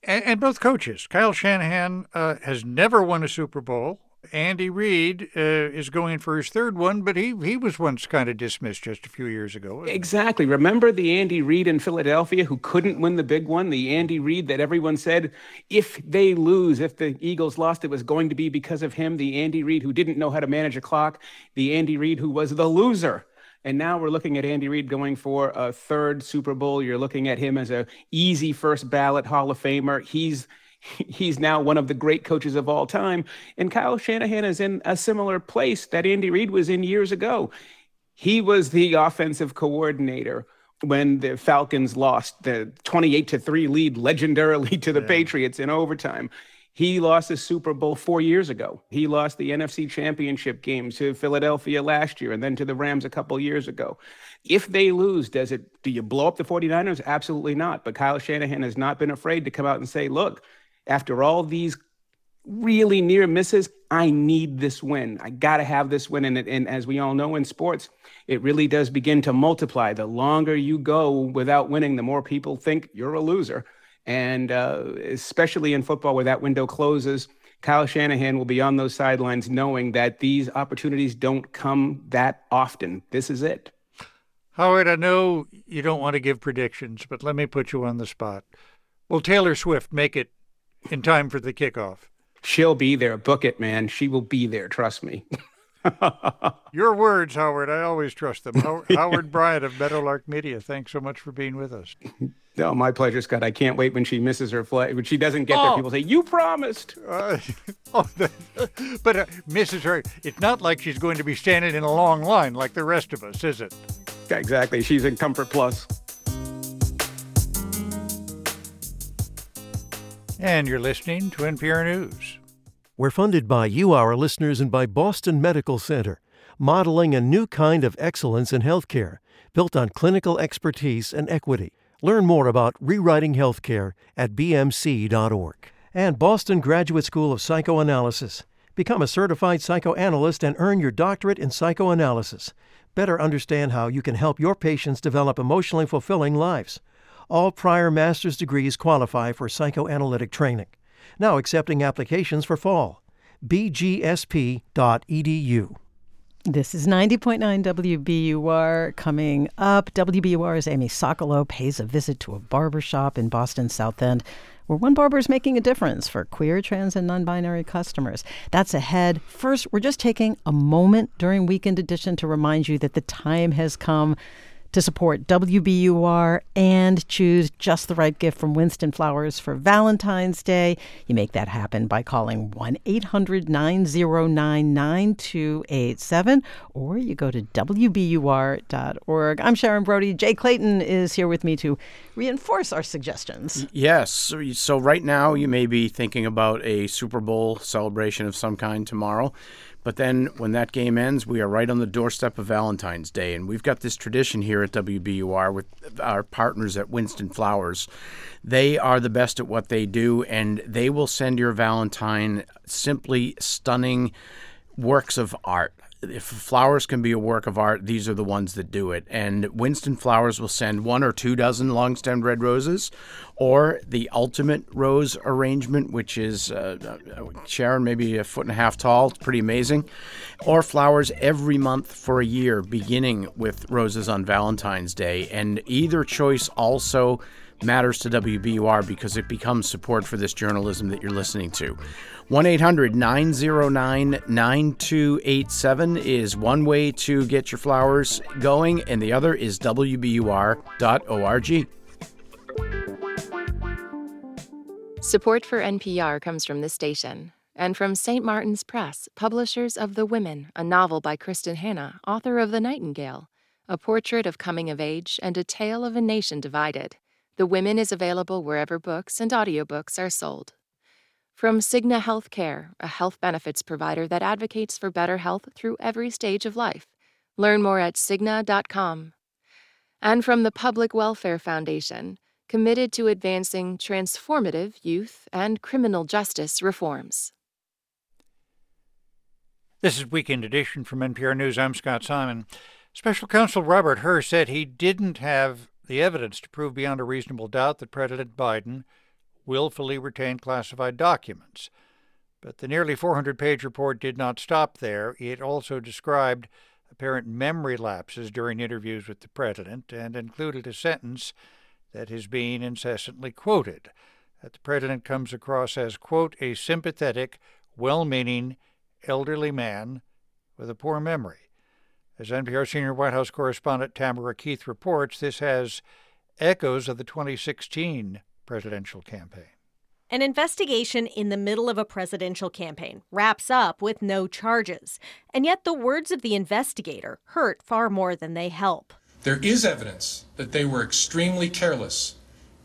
and, and both coaches. Kyle Shanahan uh, has never won a Super Bowl. Andy Reid uh, is going for his third one, but he he was once kind of dismissed just a few years ago. Exactly. Remember the Andy Reid in Philadelphia who couldn't win the big one? The Andy Reid that everyone said if they lose, if the Eagles lost, it was going to be because of him. The Andy Reid who didn't know how to manage a clock. The Andy Reid who was the loser and now we're looking at Andy Reid going for a third Super Bowl. You're looking at him as a easy first ballot Hall of Famer. He's he's now one of the great coaches of all time. And Kyle Shanahan is in a similar place that Andy Reid was in years ago. He was the offensive coordinator when the Falcons lost the 28 to 3 lead legendarily to the yeah. Patriots in overtime. He lost the Super Bowl four years ago. He lost the NFC Championship game to Philadelphia last year and then to the Rams a couple years ago. If they lose, does it do you blow up the 49ers? Absolutely not. But Kyle Shanahan has not been afraid to come out and say, look, after all these really near misses, I need this win. I got to have this win. And, and as we all know in sports, it really does begin to multiply. The longer you go without winning, the more people think you're a loser. And uh, especially in football, where that window closes, Kyle Shanahan will be on those sidelines knowing that these opportunities don't come that often. This is it. Howard, I know you don't want to give predictions, but let me put you on the spot. Will Taylor Swift make it in time for the kickoff? She'll be there. Book it, man. She will be there. Trust me. Your words, Howard. I always trust them. Howard Bryant of Meadowlark Media. Thanks so much for being with us. No, my pleasure, Scott. I can't wait when she misses her flight. When she doesn't get oh. there, people say, "You promised." Uh, oh, but uh, misses her. It's not like she's going to be standing in a long line like the rest of us, is it? Exactly. She's in Comfort Plus. And you're listening to NPR News. We're funded by you, our listeners, and by Boston Medical Center, modeling a new kind of excellence in healthcare built on clinical expertise and equity. Learn more about rewriting healthcare at bmc.org. And Boston Graduate School of Psychoanalysis. Become a certified psychoanalyst and earn your doctorate in psychoanalysis. Better understand how you can help your patients develop emotionally fulfilling lives. All prior master's degrees qualify for psychoanalytic training. Now accepting applications for fall. bgsp.edu. This is 90.9 WBUR coming up. WBUR's Amy Sokolow pays a visit to a barber shop in Boston South End where one barber is making a difference for queer, trans, and non binary customers. That's ahead. First, we're just taking a moment during Weekend Edition to remind you that the time has come to support WBUR and choose just the right gift from Winston Flowers for Valentine's Day. You make that happen by calling 1 800 909 9287 or you go to WBUR.org. I'm Sharon Brody. Jay Clayton is here with me to reinforce our suggestions. Yes. So, right now, you may be thinking about a Super Bowl celebration of some kind tomorrow. But then when that game ends, we are right on the doorstep of Valentine's Day. And we've got this tradition here at WBUR with our partners at Winston Flowers. They are the best at what they do, and they will send your Valentine simply stunning works of art if flowers can be a work of art, these are the ones that do it. And Winston Flowers will send one or two dozen long stemmed red roses, or the ultimate rose arrangement, which is uh, uh, Sharon, maybe a foot and a half tall. It's pretty amazing. Or flowers every month for a year, beginning with roses on Valentine's Day. And either choice also matters to WBUR because it becomes support for this journalism that you're listening to. 1 800 909 9287 is one way to get your flowers going, and the other is WBUR.org. Support for NPR comes from this station and from St. Martin's Press, publishers of The Women, a novel by Kristin Hannah, author of The Nightingale, a portrait of coming of age and a tale of a nation divided. The Women is available wherever books and audiobooks are sold. From Cigna Healthcare, a health benefits provider that advocates for better health through every stage of life. Learn more at Cigna.com. And from the Public Welfare Foundation, committed to advancing transformative youth and criminal justice reforms. This is Weekend Edition from NPR News. I'm Scott Simon. Special Counsel Robert Hur said he didn't have the evidence to prove beyond a reasonable doubt that President Biden willfully retained classified documents. But the nearly 400 page report did not stop there. It also described apparent memory lapses during interviews with the president and included a sentence that is being incessantly quoted. That the president comes across as, quote, a sympathetic, well meaning, elderly man with a poor memory. As NPR senior White House correspondent Tamara Keith reports, this has echoes of the 2016 presidential campaign. An investigation in the middle of a presidential campaign wraps up with no charges. And yet, the words of the investigator hurt far more than they help. There is evidence that they were extremely careless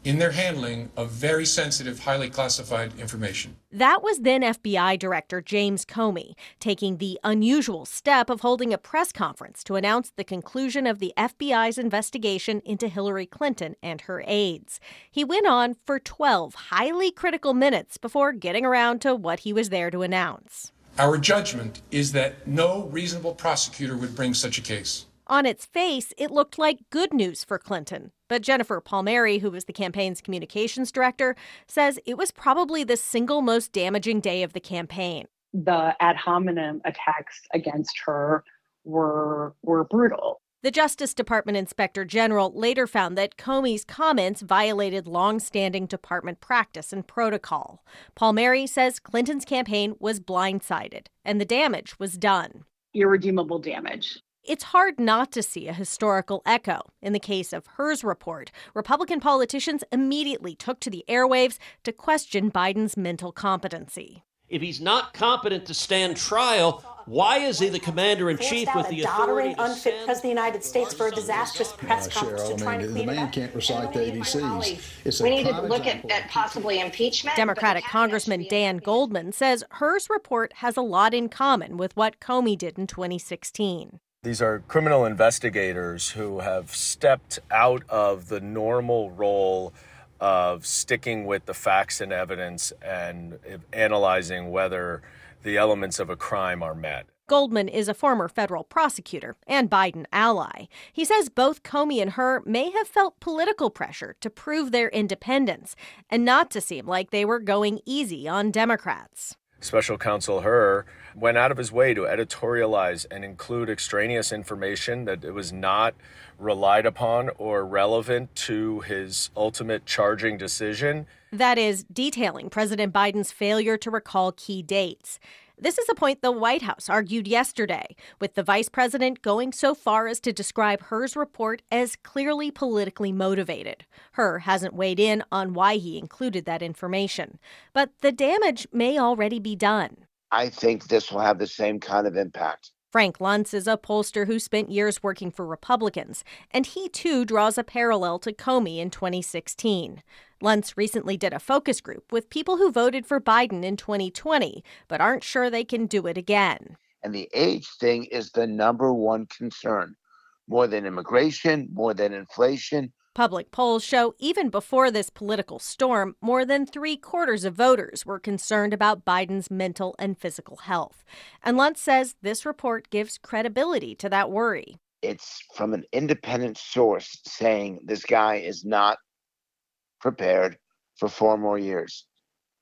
in their handling of very sensitive, highly classified information. That was then FBI Director James Comey taking the unusual step of holding a press conference to announce the conclusion of the FBI's investigation into Hillary Clinton and her aides. He went on for 12 highly critical minutes before getting around to what he was there to announce. Our judgment is that no reasonable prosecutor would bring such a case. On its face, it looked like good news for Clinton. But Jennifer Palmieri, who was the campaign's communications director, says it was probably the single most damaging day of the campaign. The ad hominem attacks against her were were brutal. The Justice Department Inspector General later found that Comey's comments violated long-standing department practice and protocol. Palmieri says Clinton's campaign was blindsided and the damage was done. Irredeemable damage. It's hard not to see a historical echo. In the case of Hur's report, Republican politicians immediately took to the airwaves to question Biden's mental competency. If he's not competent to stand trial, why is he the commander in chief with the authority? unfit president of the United States for a disastrous press conference Cheryl, to try I to mean, clean the it man up. can't recite the ABCs. It's we need to look at, at possibly impeachment. Democratic Congressman Dan Goldman says Hur's report has a lot in common with what Comey did in 2016. These are criminal investigators who have stepped out of the normal role of sticking with the facts and evidence and analyzing whether the elements of a crime are met. Goldman is a former federal prosecutor and Biden ally. He says both Comey and Hur may have felt political pressure to prove their independence and not to seem like they were going easy on Democrats. Special counsel Hur went out of his way to editorialize and include extraneous information that it was not relied upon or relevant to his ultimate charging decision. That is, detailing President Biden's failure to recall key dates. This is a point the White House argued yesterday, with the vice president going so far as to describe Hur's report as clearly politically motivated. Hur hasn't weighed in on why he included that information, but the damage may already be done. I think this will have the same kind of impact. Frank Luntz is a pollster who spent years working for Republicans, and he too draws a parallel to Comey in 2016. Luntz recently did a focus group with people who voted for Biden in 2020 but aren't sure they can do it again. And the age thing is the number one concern more than immigration, more than inflation. Public polls show even before this political storm, more than three quarters of voters were concerned about Biden's mental and physical health. And Luntz says this report gives credibility to that worry. It's from an independent source saying this guy is not prepared for four more years.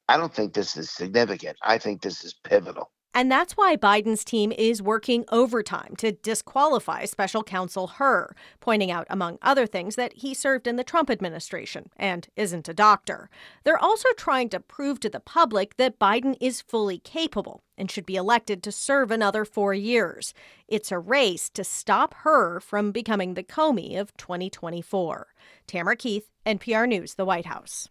I don't think this is significant. I think this is pivotal. And that's why Biden's team is working overtime to disqualify special counsel Hur, pointing out, among other things, that he served in the Trump administration and isn't a doctor. They're also trying to prove to the public that Biden is fully capable and should be elected to serve another four years. It's a race to stop Hur from becoming the Comey of 2024. Tamara Keith, NPR News, the White House.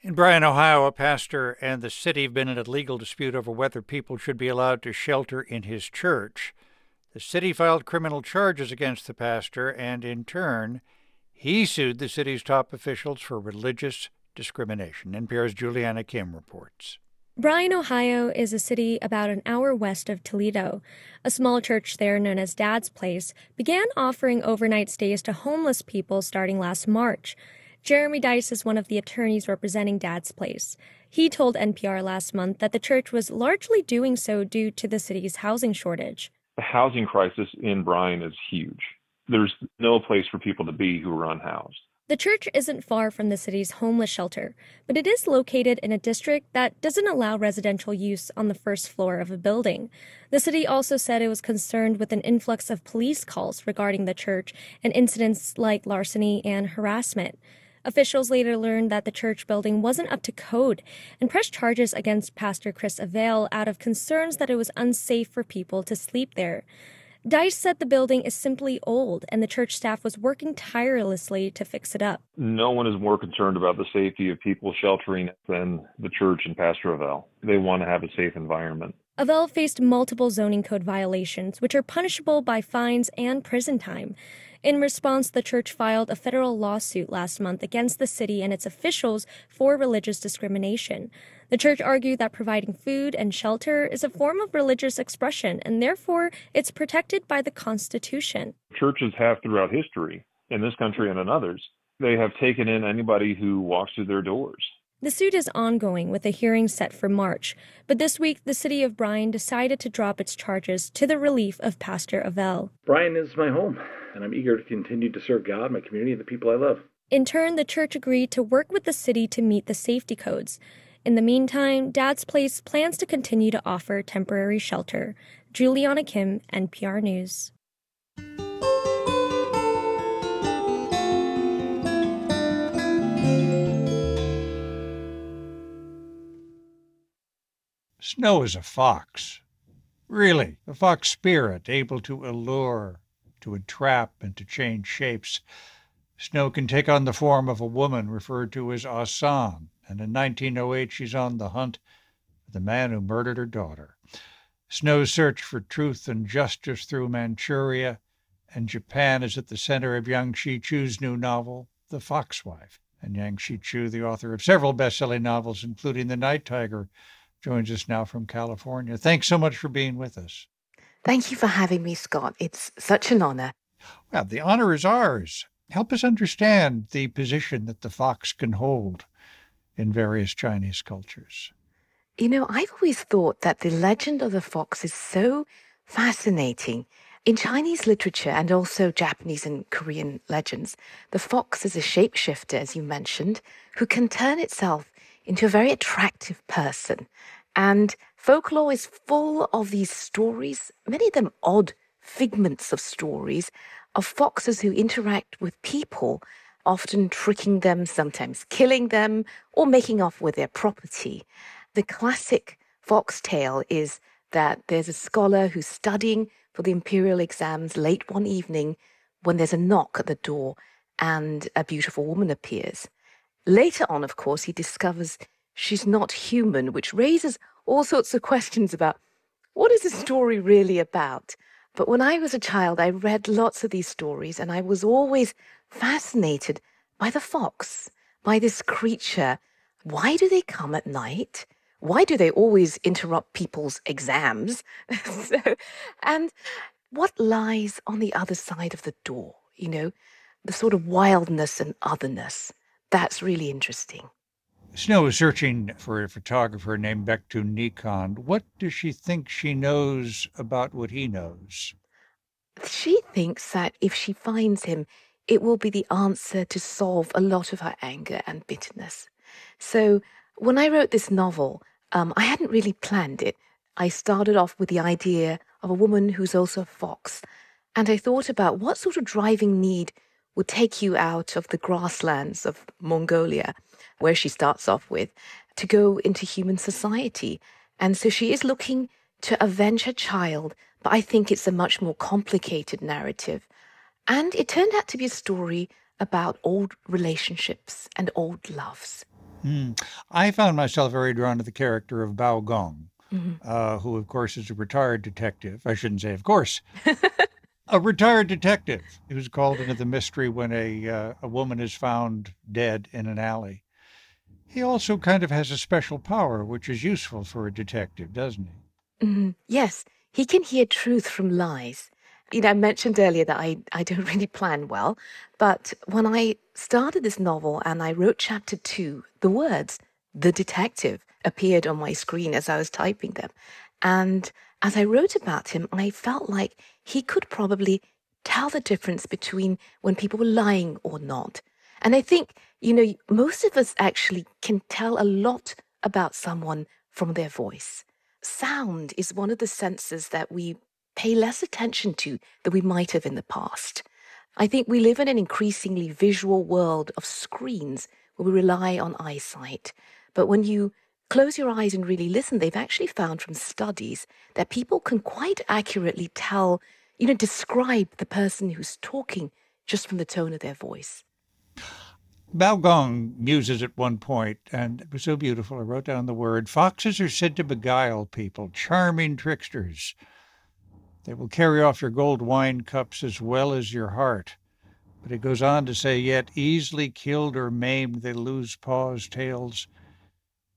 In Bryan, Ohio, a pastor and the city have been in a legal dispute over whether people should be allowed to shelter in his church. The city filed criminal charges against the pastor, and in turn, he sued the city's top officials for religious discrimination. NPR's Juliana Kim reports. Bryan, Ohio is a city about an hour west of Toledo. A small church there known as Dad's Place began offering overnight stays to homeless people starting last March. Jeremy Dys is one of the attorneys representing Dad's Place. He told NPR last month that the church was largely doing so due to the city's housing shortage. The housing crisis in Bryan is huge. There's no place for people to be who are unhoused. The church isn't far from the city's homeless shelter, but it is located in a district that doesn't allow residential use on the first floor of a building. The city also said it was concerned with an influx of police calls regarding the church and incidents like larceny and harassment. Officials later learned that the church building wasn't up to code and pressed charges against Pastor Chris Avell out of concerns that it was unsafe for people to sleep there. Dys said the building is simply old and the church staff was working tirelessly to fix it up. No one is more concerned about the safety of people sheltering than the church and Pastor Avell. They want to have a safe environment. Avell faced multiple zoning code violations, which are punishable by fines and prison time. In response, the church filed a federal lawsuit last month against the city and its officials for religious discrimination. The church argued that providing food and shelter is a form of religious expression and therefore it's protected by the Constitution. Churches have throughout history, in this country and in others, they have taken in anybody who walks through their doors. The suit is ongoing with a hearing set for March, but this week the city of Bryan decided to drop its charges to the relief of Pastor Avell. Bryan is my home, and I'm eager to continue to serve God, my community, and the people I love. In turn, the church agreed to work with the city to meet the safety codes. In the meantime, Dad's Place plans to continue to offer temporary shelter. Juliana Kim, NPR News. Snow is a fox. Really, a fox spirit able to allure, to entrap, and to change shapes. Snow can take on the form of a woman referred to as Asan, and in 1908 she's on the hunt for the man who murdered her daughter. Snow's search for truth and justice through Manchuria and Japan is at the center of Yangsze Choo's new novel, The Fox Wife. And Yangsze Choo, the author of several best-selling novels, including The Night Tiger, joins us now from California. Thanks so much for being with us. Thank you for having me, Scott. It's such an honor. Well, the honor is ours. Help us understand the position that the fox can hold in various Chinese cultures. You know, I've always thought that the legend of the fox is so fascinating. In Chinese literature and also Japanese and Korean legends, the fox is a shapeshifter, as you mentioned, who can turn itself into a very attractive person. And folklore is full of these stories, many of them odd figments of stories, of foxes who interact with people, often tricking them, sometimes killing them, or making off with their property. The classic fox tale is that there's a scholar who's studying for the imperial exams late one evening when there's a knock at the door and a beautiful woman appears. Later on, of course, he discovers she's not human, which raises all sorts of questions about what is the story really about? But when I was a child, I read lots of these stories and I was always fascinated by the fox, by this creature. Why do they come at night? Why do they always interrupt people's exams? so, and what lies on the other side of the door? You know, the sort of wildness and otherness. That's really interesting. Snow is searching for a photographer named Baekdu Nikan. What does she think she knows about what he knows? She thinks that if she finds him, it will be the answer to solve a lot of her anger and bitterness. So when I wrote this novel, um, I hadn't really planned it. I started off with the idea of a woman who's also a fox, and I thought about what sort of driving need would take you out of the grasslands of Mongolia, where she starts off with, to go into human society. And so she is looking to avenge her child, but I think it's a much more complicated narrative. And it turned out to be a story about old relationships and old loves. Mm. I found myself very drawn to the character of Bao Gong, mm-hmm. uh, who, of course, is a retired detective. I shouldn't say, of course. a retired detective who's called into the mystery when a uh, a woman is found dead in an alley. He also kind of has a special power, which is useful for a detective, doesn't he? Mm-hmm. Yes, he can hear truth from lies. You know, I mentioned earlier that I, I don't really plan well, but when I started this novel and I wrote chapter two, the words, the detective, appeared on my screen as I was typing them. And as I wrote about him, I felt like he could probably tell the difference between when people were lying or not. And I think, you know, most of us actually can tell a lot about someone from their voice. Sound is one of the senses that we pay less attention to than we might have in the past. I think we live in an increasingly visual world of screens where we rely on eyesight. But when you close your eyes and really listen, they've actually found from studies that people can quite accurately tell, you know, describe the person who's talking just from the tone of their voice. Bao Gong muses at one point, and it was so beautiful. I wrote down the word Foxes are said to beguile people, charming tricksters. They will carry off your gold wine cups as well as your heart. But it goes on to say, Yet easily killed or maimed, they lose paws, tails,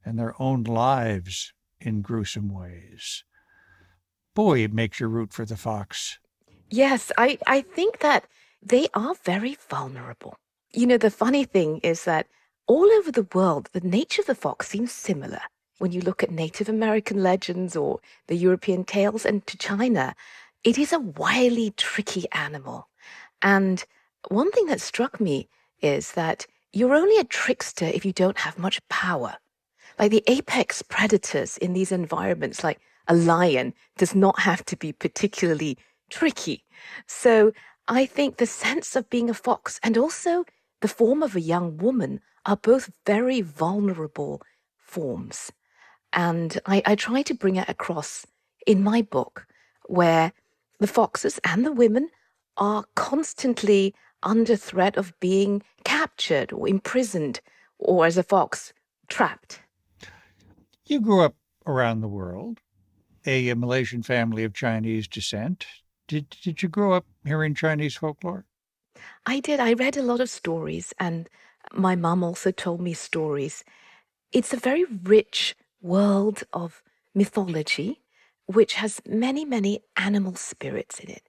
and their own lives in gruesome ways. Boy, it makes you root for the fox. Yes, I, I think that they are very vulnerable. You know, the funny thing is that all over the world, the nature of the fox seems similar. When you look at Native American legends or the European tales, and to China, it is a wily, tricky animal. And one thing that struck me is that you're only a trickster if you don't have much power. Like the apex predators in these environments, like a lion, does not have to be particularly tricky. So I think the sense of being a fox and also the form of a young woman are both very vulnerable forms. And I, I try to bring it across in my book, where the foxes and the women are constantly under threat of being captured or imprisoned, or as a fox, trapped. You grew up around the world, a Malaysian family of Chinese descent. Did, did you grow up hearing Chinese folklore? I did. I read a lot of stories, and my mum also told me stories. It's a very rich world of mythology, which has many, many animal spirits in it.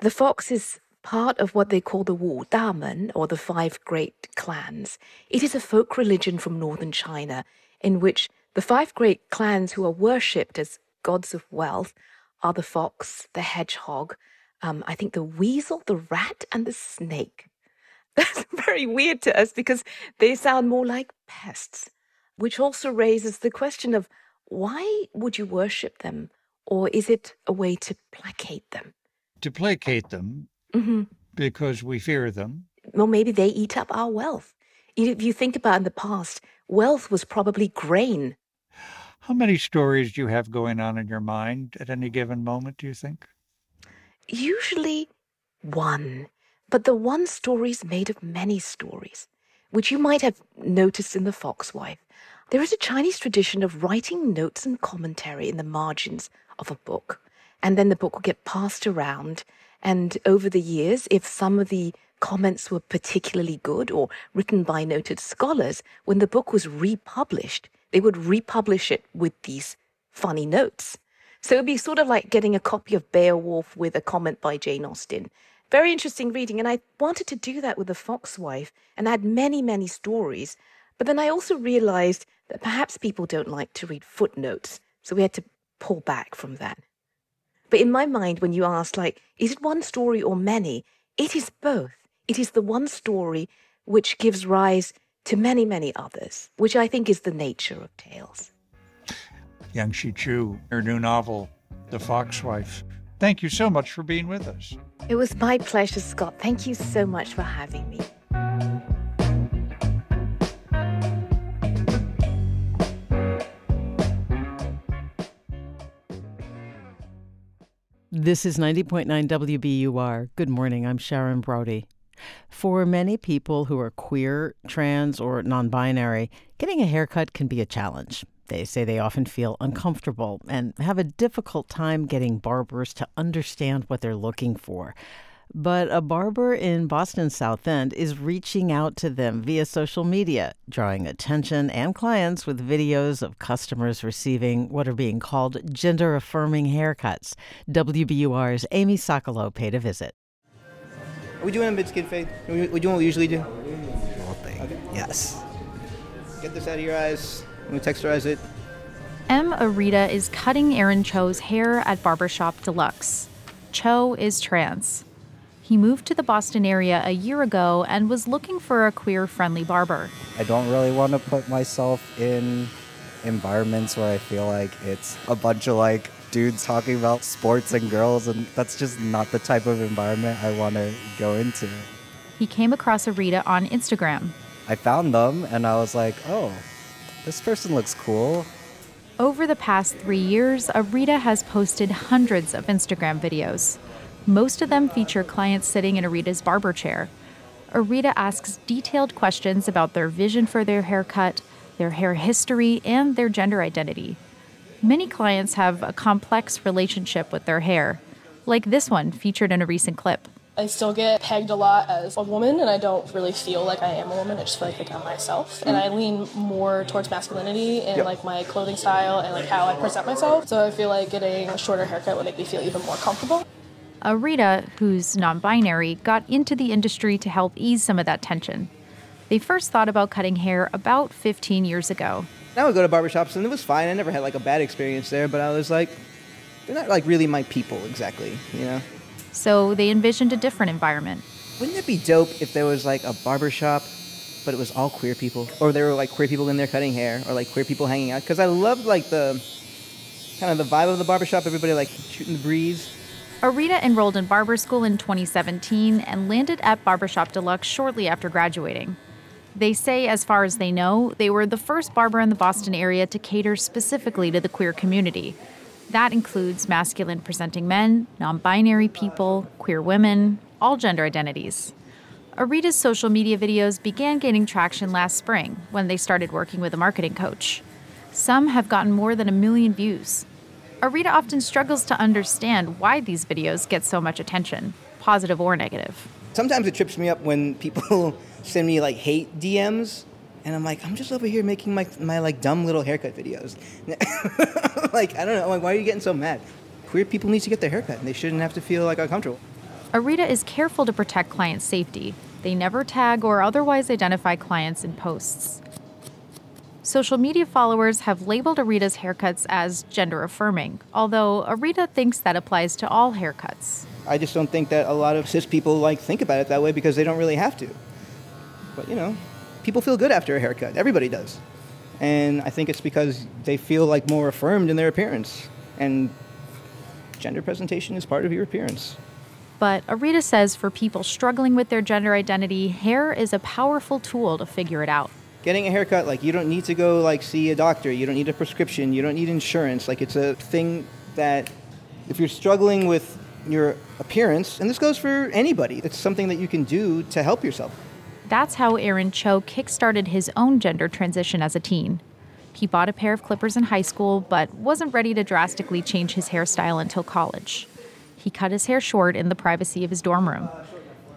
The fox is part of what they call the Wu Damen, or the five great clans. It is a folk religion from northern China in which the five great clans who are worshipped as gods of wealth are the fox, the hedgehog, um, I think the weasel, the rat, and the snake. That's very weird to us because they sound more like pests, which also raises the question of why would you worship them? Or is it a way to placate them? To placate them hmm because we fear them. Well, maybe they eat up our wealth. If you think about in the past, wealth was probably grain. How many stories do you have going on in your mind at any given moment, do you think? Usually one, but the one story is made of many stories, which you might have noticed in The Fox Wife. There is a Chinese tradition of writing notes and commentary in the margins of a book, and then the book will get passed around. And over the years, if some of the comments were particularly good or written by noted scholars, when the book was republished, they would republish it with these funny notes. So it'd be sort of like getting a copy of Beowulf with a comment by Jane Austen. Very interesting reading. And I wanted to do that with The Fox Wife and add many, many stories. But then I also realized that perhaps people don't like to read footnotes. So we had to pull back from that. But in my mind, when you ask, like, is it one story or many? It is both. It is the one story which gives rise to many, many others, which I think is the nature of tales. Yangsze Choo, her new novel, The Foxwife. Thank you so much for being with us. It was my pleasure, Scott. Thank you so much for having me. This is 90.9 WBUR. Good morning. I'm Sharon Brody. For many people who are queer, trans, or non binary, getting a haircut can be a challenge. They say they often feel uncomfortable and have a difficult time getting barbers to understand what they're looking for. But a barber in Boston's South End is reaching out to them via social media, drawing attention and clients with videos of customers receiving what are being called gender affirming haircuts. WBUR's Amy Sokolow paid a visit. Are we doing a mid skin fade? Are we, we doing what we usually do? Whole thing. Okay. Yes. Get this out of your eyes. Let me texturize it. M. Arita is cutting Aaron Cho's hair at Barbershop Deluxe. Cho is trans. He moved to the Boston area a year ago and was looking for a queer friendly barber. I don't really want to put myself in environments where I feel like it's a bunch of like dudes talking about sports and girls, and that's just not the type of environment I want to go into. He came across Arita on Instagram. I found them and I was like, oh, this person looks cool. Over the past three years, Arita has posted hundreds of Instagram videos. Most of them feature clients sitting in Arita's barber chair. Arita asks detailed questions about their vision for their haircut, their hair history, and their gender identity. Many clients have a complex relationship with their hair, like this one featured in a recent clip. I still get pegged a lot as a woman, and I don't really feel like I am a woman. I just feel like, like I'm myself, and I lean more towards masculinity and Yep. like my clothing style and like how I present myself. So I feel like getting a shorter haircut would make me feel even more comfortable. Arita, who's non binary, got into the industry to help ease some of that tension. They first thought about cutting hair about 15 years ago. Now I would go to barbershops and it was fine. I never had like a bad experience there, but I was like, they're not like really my people exactly, you know? So they envisioned a different environment. Wouldn't it be dope if there was like a barbershop, but it was all queer people? Or there were like queer people in there cutting hair, or like queer people hanging out? Because I love like the kind of the vibe of the barbershop, everybody like shooting the breeze. Arita enrolled in barber school in 2017 and landed at Barbershop Deluxe shortly after graduating. They say, as far as they know, they were the first barber in the Boston area to cater specifically to the queer community. That includes masculine presenting men, non binary people, queer women, all gender identities. Arita's social media videos began gaining traction last spring when they started working with a marketing coach. Some have gotten more than a million views. Arita often struggles to understand why these videos get so much attention, positive or negative. Sometimes it trips me up when people send me like hate DMs, and I'm like, I'm just over here making my, my like dumb little haircut videos. like, I don't know, I'm like, why are you getting so mad? Queer people need to get their haircut, and they shouldn't have to feel like uncomfortable. Arita is careful to protect client safety. They never tag or otherwise identify clients in posts. Social media followers have labeled Arita's haircuts as gender affirming, although Arita thinks that applies to all haircuts. I just don't think that a lot of cis people like think about it that way because they don't really have to. But you know, people feel good after a haircut. Everybody does. And I think it's because they feel like more affirmed in their appearance. And gender presentation is part of your appearance. But Arita says for people struggling with their gender identity, hair is a powerful tool to figure it out. Getting a haircut, like you don't need to go like see a doctor, you don't need a prescription, you don't need insurance. Like it's a thing that if you're struggling with your appearance, and this goes for anybody, it's something that you can do to help yourself. That's how Aaron Cho kickstarted his own gender transition as a teen. He bought a pair of clippers in high school, but wasn't ready to drastically change his hairstyle until college. He cut his hair short in the privacy of his dorm room.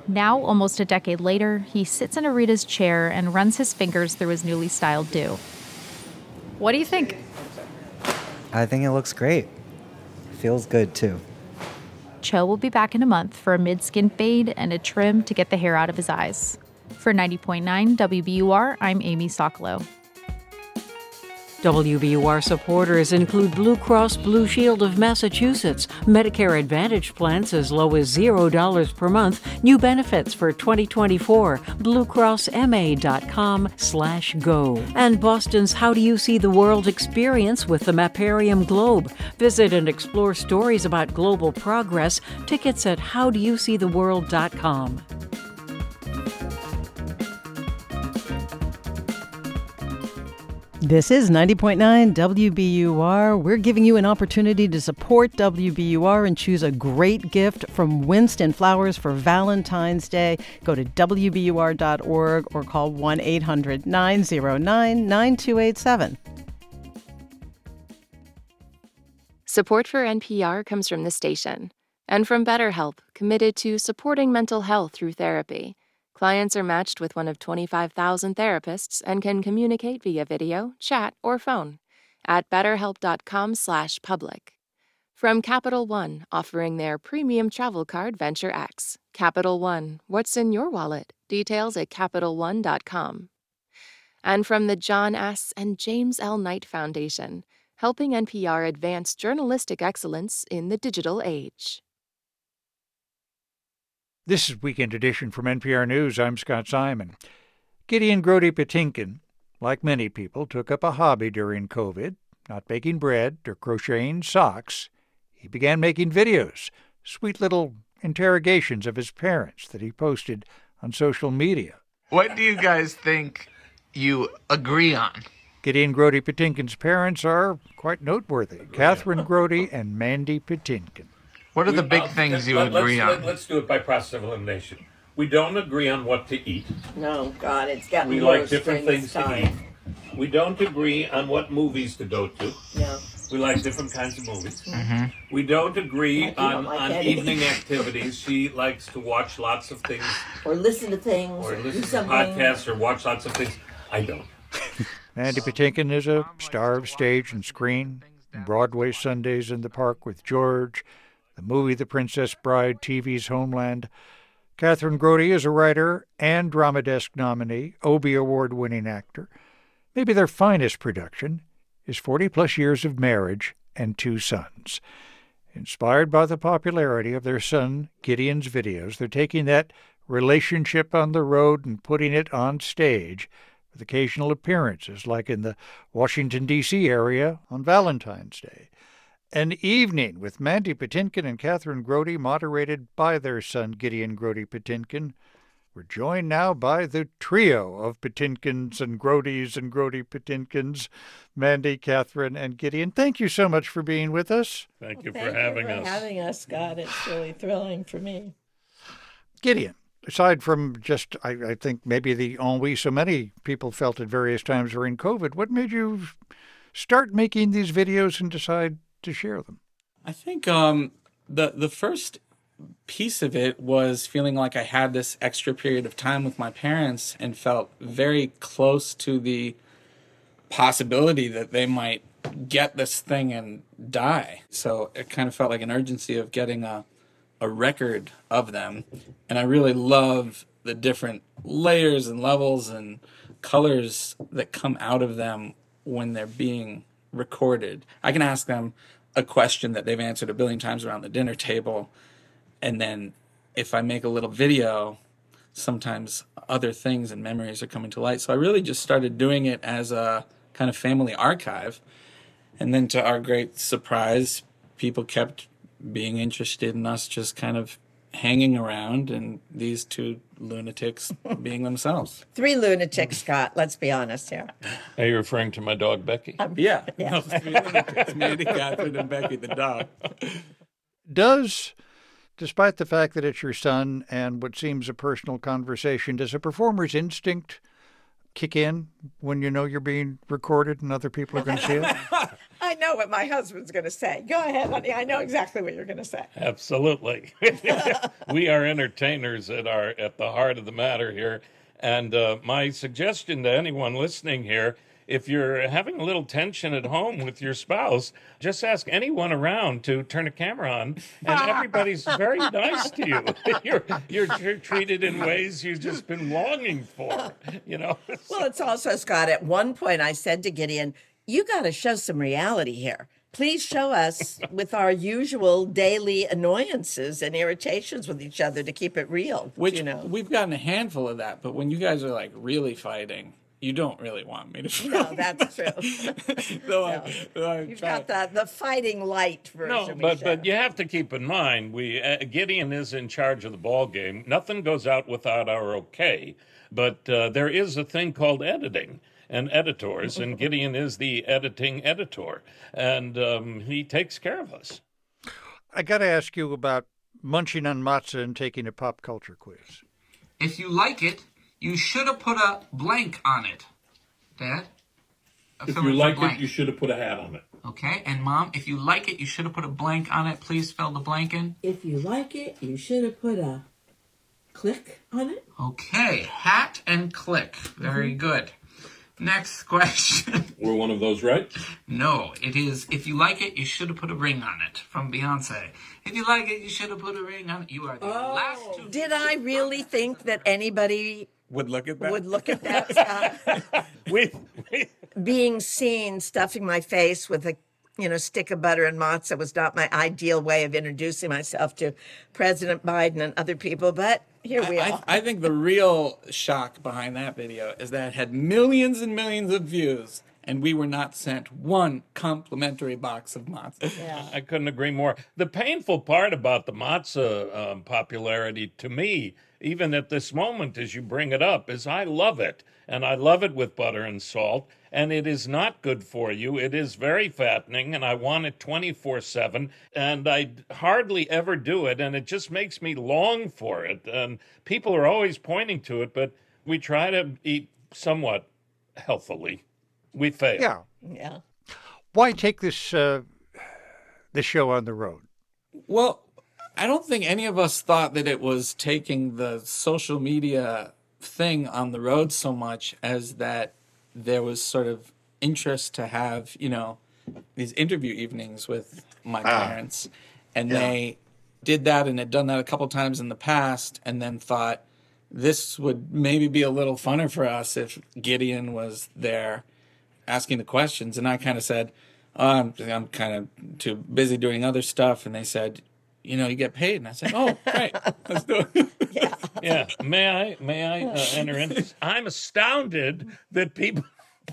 Now, almost a decade later, he sits in Arita's chair and runs his fingers through his newly styled do. What do you think? I think it looks great. Feels good too. Cho will be back in a month for a mid skin fade and a trim to get the hair out of his eyes. For 90.9 WBUR, I'm Amy Sokolow. WBUR supporters include Blue Cross Blue Shield of Massachusetts, Medicare Advantage plans as low as $0 per month, new benefits for 2024, bluecrossma.com slash go. And Boston's How Do You See the World experience with the Mapparium Globe. Visit and explore stories about global progress. Tickets at howdoyouseetheworld.com. This is 90.9 WBUR. We're giving you an opportunity to support WBUR and choose a great gift from Winston Flowers for Valentine's Day. Go to WBUR.org or call 1 800 909 9287. Support for NPR comes from the station and from BetterHelp, committed to supporting mental health through therapy. Clients are matched with one of 25,000 therapists and can communicate via video, chat, or phone at betterhelp.com/public. From Capital One, offering their premium travel card Venture X. Capital One, what's in your wallet? Details at capitalone.com. And from the John S. and James L. Knight Foundation, helping NPR advance journalistic excellence in the digital age. This is Weekend Edition from NPR News. I'm Scott Simon. Gideon Grody Patinkin, like many people, took up a hobby during COVID, not baking bread or crocheting socks. He began making videos, sweet little interrogations of his parents that he posted on social media. What do you guys think you agree on? Gideon Grody Patinkin's parents are quite noteworthy Kathryn Grody and Mandy Patinkin. What are the big Uh, things you let- agree let's, on? Let, us do it by process of elimination. We don't agree on what to eat. No, God, it's gotten We worse We like different things this to eat. We don't agree on what movies to go to. Yeah. We like different kinds of movies. Mhm. We don't agree Like, on, like on evening activities. She likes to watch lots of things Or listen to things. or do listen to something. podcasts or watch lots of things. I don't. Mandy Patinkin is a star of stage and screen. Broadway Sundays in the Park with George, the movie The Princess Bride, TV's Homeland. Kathryn Grody is a writer and Drama Desk nominee, Obie Award winning actor. Maybe their finest production is 40 plus years of marriage and two sons. Inspired by the popularity of their son Gideon's videos, they're taking that relationship on the road and putting it on stage with occasional appearances, like in the Washington, D.C. area on Valentine's Day. An evening with Mandy Patinkin and Kathryn Grody, moderated by their son Gideon Grody Patinkin. We're joined now by the trio of Patinkins and Grodys and Grody Patinkins, Mandy, Kathryn, and Gideon. Thank you so much for being with us. Thank you Thank you for having us, God. It's really thrilling for me. Gideon, aside from just, I, I think, maybe the ennui so many people felt at various times during COVID, what made you start making these videos and decide to share them? I think um, the the first piece of it was feeling like I had this extra period of time with my parents and felt very close to the possibility that they might get this thing and die. So it kind of felt like an urgency of getting a a record of them. And I really love the different layers and levels and colors that come out of them when they're being recorded. I can ask them a question that they've answered a billion times around the dinner table. And then if I make a little video, sometimes other things and memories are coming to light. So I really just started doing it as a kind of family archive. And then to our great surprise, people kept being interested in us just kind of hanging around and these two lunatics being themselves. Three lunatics, Scott. Let's be honest here. Are you referring to my dog Becky? Um, yeah. Yeah. No, three lunatics, Mandy, Kathryn, and Becky the dog. Does, despite the fact that it's your son and what seems a personal conversation, does a performer's instinct kick in when you know you're being recorded and other people are going to see it? I know what my husband's going to say. Go ahead, honey. I know exactly what you're going to say. Absolutely. we are entertainers at our at the heart of the matter here. And uh, my suggestion to anyone listening here, if you're having a little tension at home with your spouse, just ask anyone around to turn a camera on, and everybody's very nice to you. You're you're, you're treated in ways you've just been longing for. You know. Well, it's also, Scott, at one point I said to Gideon, you got to show some reality here. Please show us with our usual daily annoyances and irritations with each other to keep it real. Which you know. we've gotten a handful of that, but when you guys are like really fighting, you don't really want me to film. No, that's true. So I- so I You've try- got the, the fighting light version. No, but show. but you have to keep in mind we uh, Gideon is in charge of the ball game. Nothing goes out without our okay. But uh, there is a thing called editing and editors, and Gideon is the editing editor, and um, he takes care of us. I got to ask you about munching on matzah and taking a pop culture quiz. If you like it, you should have put a blank on it. Dad? If you like it, you should have put a hat on it. Okay, and Mom, if you like it, you should have put a blank on it. Please fill the blank in. If you like it, you should have put a click on it. Okay, hat and click. Very good. Next question. Were one of those right? No, it is if you like it, you should have put a ring on it from Beyonce. If you like it, you should have put a ring on it. You are the oh. last two. Did I really think that anybody would look at that? would look at that, Scott? we, Being seen stuffing my face with a you know stick of butter and matzah was not my ideal way of introducing myself to President Biden and other people, but here we I, are. I think the real shock behind that video is that it had millions and millions of views, and we were not sent one complimentary box of matzah. Yeah. I couldn't agree more. The painful part about the matzah um, popularity to me even at this moment as you bring it up, is I love it. And I love it with butter and salt. And it is not good for you. It is very fattening, and I want it 24 7. And I hardly ever do it. And it just makes me long for it. And people are always pointing to it, but we try to eat somewhat healthily. We fail. Yeah. Yeah. Why take this uh, this show on the road? Well, I don't think any of us thought that it was taking the social media thing on the road so much as that there was sort of interest to have, you know, these interview evenings with my Ah. parents. And Yeah. they did that and had done that a couple times in the past and then thought this would maybe be a little funner for us if Gideon was there asking the questions. And I kind of said, oh, I'm, I'm kind of too busy doing other stuff. And they said, you know, you get paid. And I said, oh, great. Let's do it. yeah. May I? May I uh, enter in? I'm astounded that people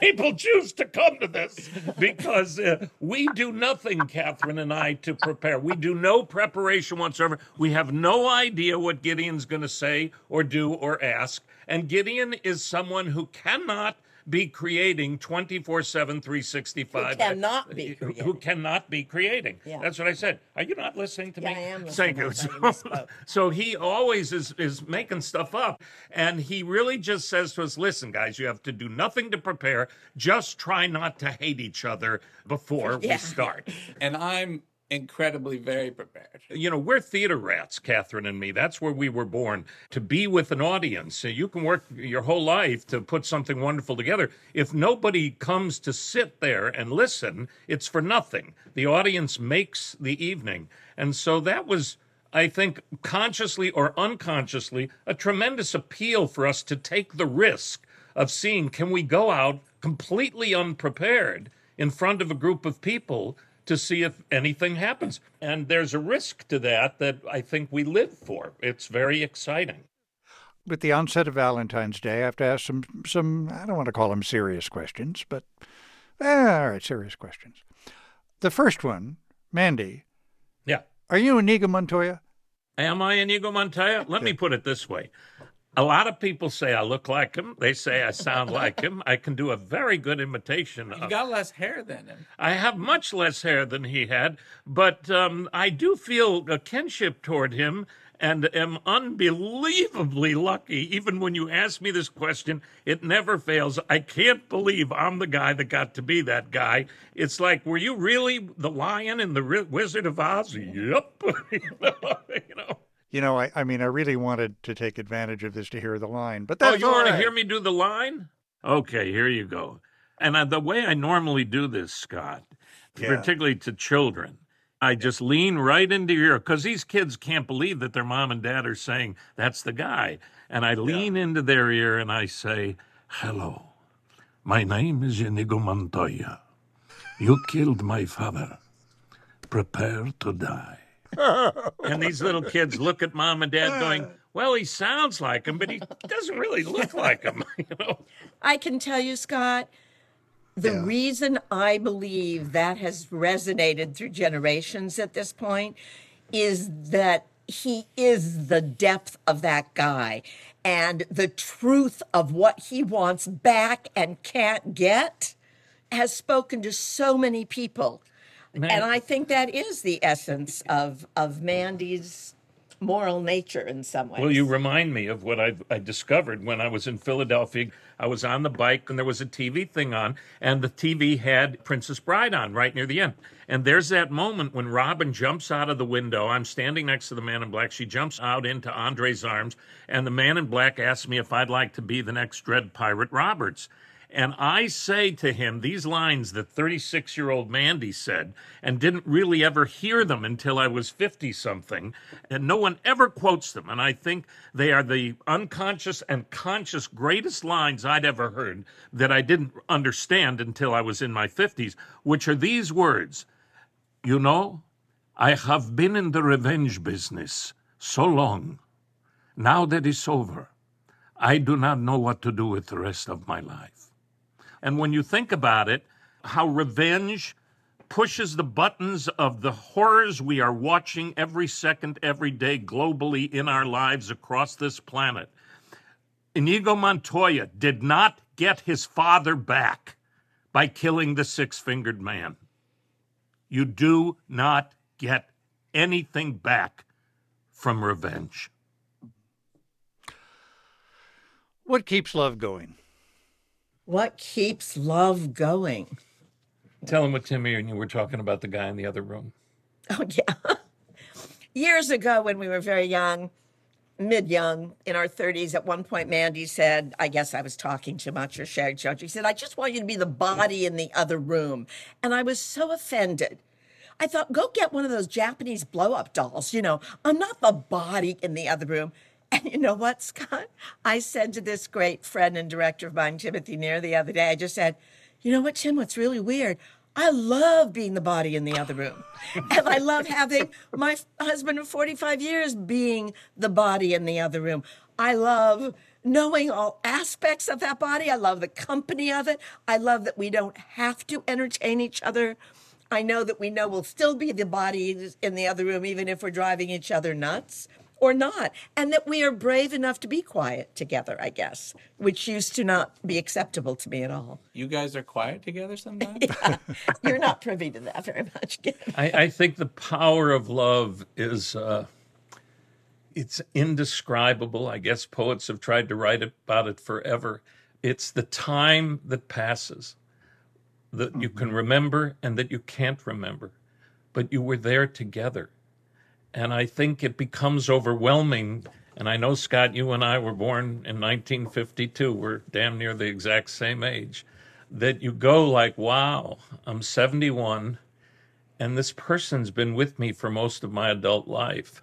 people choose to come to this because uh, we do nothing, Kathryn and I, to prepare. We do no preparation whatsoever. We have no idea what Gideon's going to say or do or ask. And Gideon is someone who cannot be creating 24 7 365 Who cannot be who- who cannot be creating. Yeah. that's what i said. Are you not listening to Yeah, me I am thank you. Listening. I you so, so he always is is making stuff up and he really just says to us listen guys you have to do nothing to prepare. Just try not to hate each other before Yeah. we start. And I'm incredibly very prepared. you know we're theater rats kathryn and me. That's where we were born to be with an audience. So you can work your whole life to put something wonderful together. If nobody comes to sit there and listen it's for nothing. The audience makes the evening. And so that was I think consciously or unconsciously, a tremendous appeal for us to take the risk of seeing can we go out completely unprepared in front of a group of people to see if anything happens. And there's a risk to that that I think we live for. It's very exciting. With the onset of Valentine's Day, I have to ask some, some I don't want to call them serious questions, but eh, all right, serious questions. The first one, Mandy. Yeah. Are you Inigo Montoya? Am I Inigo Montoya? Let me put it this way. A lot of people say I look like him. They say I sound like him. I can do a very good imitation You got less hair than him. I have much less hair than he had, but um, I do feel a kinship toward him and am unbelievably lucky. Even when you ask me this question, it never fails. I can't believe I'm the guy that got to be that guy. It's like, were you really the lion in the Wizard of Oz? Yep. you know, you know. I, I mean, I really wanted to take advantage of this to hear the line, but that's Oh, you want to hear me do the line? Okay, here you go. And uh, the way I normally do this, Scott, Yeah. particularly to children, I just lean right into your ear because these kids can't believe that their mom and dad are saying that's the guy. And I lean into their ear and I say, Hello, my name is Inigo Montoya. You killed my father. Prepare to die. and these little kids look at mom and dad going, Well, he sounds like him, but he doesn't really look like him. you know? I can tell you, Scott, the reason I believe that has resonated through generations at this point is that he is the depth of that guy and the truth of what he wants back and can't get has spoken to so many people. And I think that is the essence of of Mandy's moral nature in some ways. Well, you remind me of what I, I discovered when I was in Philadelphia. I was on the bike and there was a TV thing on, and the TV had Princess Bride on right near the end. And there's that moment when Robin jumps out of the window. I'm standing next to the man in black. She jumps out into Andre's arms, and the man in black asks me if I'd like to be the next Dread Pirate Roberts. And I say to him these lines that 36 year old Mandy said, and didn't really ever hear them until I was 50 something. And no one ever quotes them. And I think they are the unconscious and conscious greatest lines I'd ever heard that I didn't understand until I was in my 50s, which are these words You know, I have been in the revenge business so long. Now that it's over, I do not know what to do with the rest of my life. And when you think about it, how revenge pushes the buttons of the horrors we are watching every second, every day, globally in our lives across this planet. Inigo Montoya did not get his father back by killing the six fingered man. You do not get anything back from revenge. What keeps love going? What keeps love going? Tell him what Timmy and you were talking about the guy in the other room. Oh, yeah. Years ago, when we were very young, mid young, in our 30s, at one point, Mandy said, I guess I was talking too much or sharing too much. She said, I just want you to be the body in the other room. And I was so offended. I thought, go get one of those Japanese blow up dolls. You know, I'm not the body in the other room. And you know what, Scott? I said to this great friend and director of mine, Timothy Near, the other day, I just said, you know what, Tim, what's really weird? I love being the body in the other room. and I love having my husband of 45 years being the body in the other room. I love knowing all aspects of that body. I love the company of it. I love that we don't have to entertain each other. I know that we know we'll still be the body in the other room, even if we're driving each other nuts or not. And that we are brave enough to be quiet together, I guess, which used to not be acceptable to me at all. You guys are quiet together sometimes? yeah. You're not privy to that very much. I, I think the power of love is uh, it's indescribable. I guess poets have tried to write about it forever. It's the time that passes that you can remember and that you can't remember, but you were there together. And I think it becomes overwhelming. And I know, Scott, you and I were born in 1952. We're damn near the exact same age. That you go like, wow, I'm 71, and this person's been with me for most of my adult life,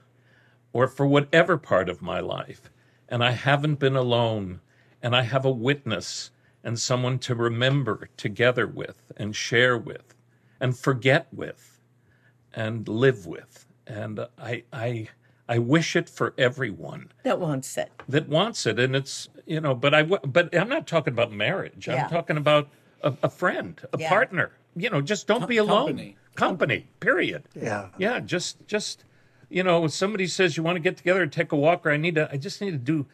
or for whatever part of my life. And I haven't been alone, and I have a witness and someone to remember together with and share with and forget with and live with. And I, I, I wish it for everyone That wants it. that wants it. And it's, you know, but I, w- but I'm not talking about marriage. Yeah. I'm talking about a, a friend, a Yeah. partner. You know, just don't Com- be alone. company. Company, period. Yeah. Yeah. Just, just, you know, when somebody says you want to get together and take a walk, or I need to, I just need to do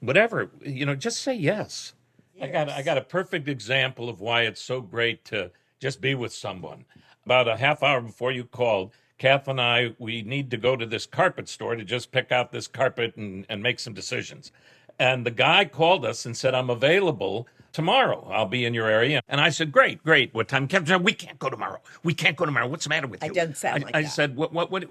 whatever, you know, just say yes. I got I got a perfect example of why it's so great to just be with someone. About a half hour before you called, Kath and I we need to go to this carpet store to just pick out this carpet and, and make some decisions. And the guy called us and said, I'm available tomorrow. I'll be in your area. And I said, Great, great. What time? Said, We can't go tomorrow. We can't go tomorrow. What's the matter with you? I didn't sound I, like I that. said, What what what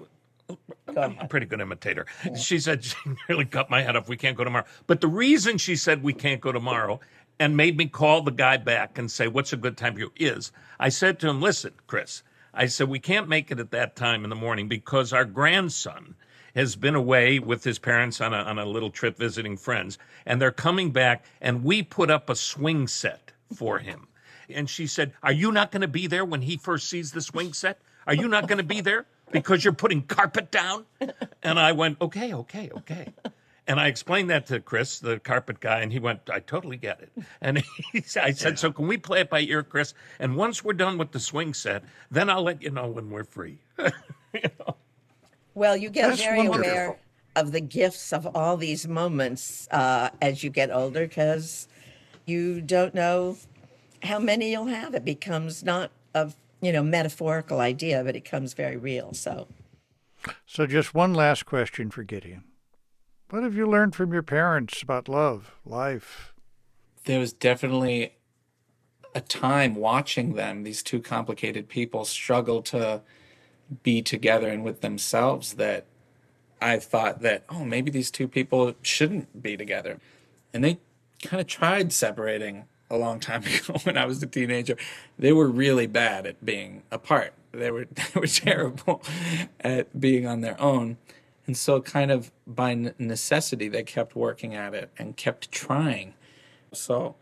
I'm a pretty good imitator. She said she nearly cut my head off. We can't go tomorrow. But the reason she said we can't go tomorrow and made me call the guy back and say, What's a good time for you? is I said to him, Listen, Chris, I said, We can't make it at that time in the morning because our grandson has been away with his parents on a, on a little trip visiting friends, and they're coming back, and we put up a swing set for him. And she said, Are you not going to be there when he first sees the swing set? Are you not going to be there because you're putting carpet down? And I went, Okay, okay, okay. And I explained that to Chris, the carpet guy, and he went, I totally get it. And he, I said, So can we play it by ear, Chris? And once we're done with the swing set, then I'll let you know when we're free. Well, you get That's very wonderful. aware of the gifts of all these moments uh, as you get older because you don't know how many you'll have. It becomes not a you know metaphorical idea, but it becomes very real. So So, just one last question for Gideon. What have you learned from your parents about love, life? there was definitely a time watching them, these two complicated people, struggle to be together and with themselves that I thought that, oh, maybe these two people shouldn't be together. And they kind of tried separating a long time ago when I was a teenager. They were really bad at being apart. They were they were terrible at being on their own. And so kind of by necessity they kept working at it and kept trying. So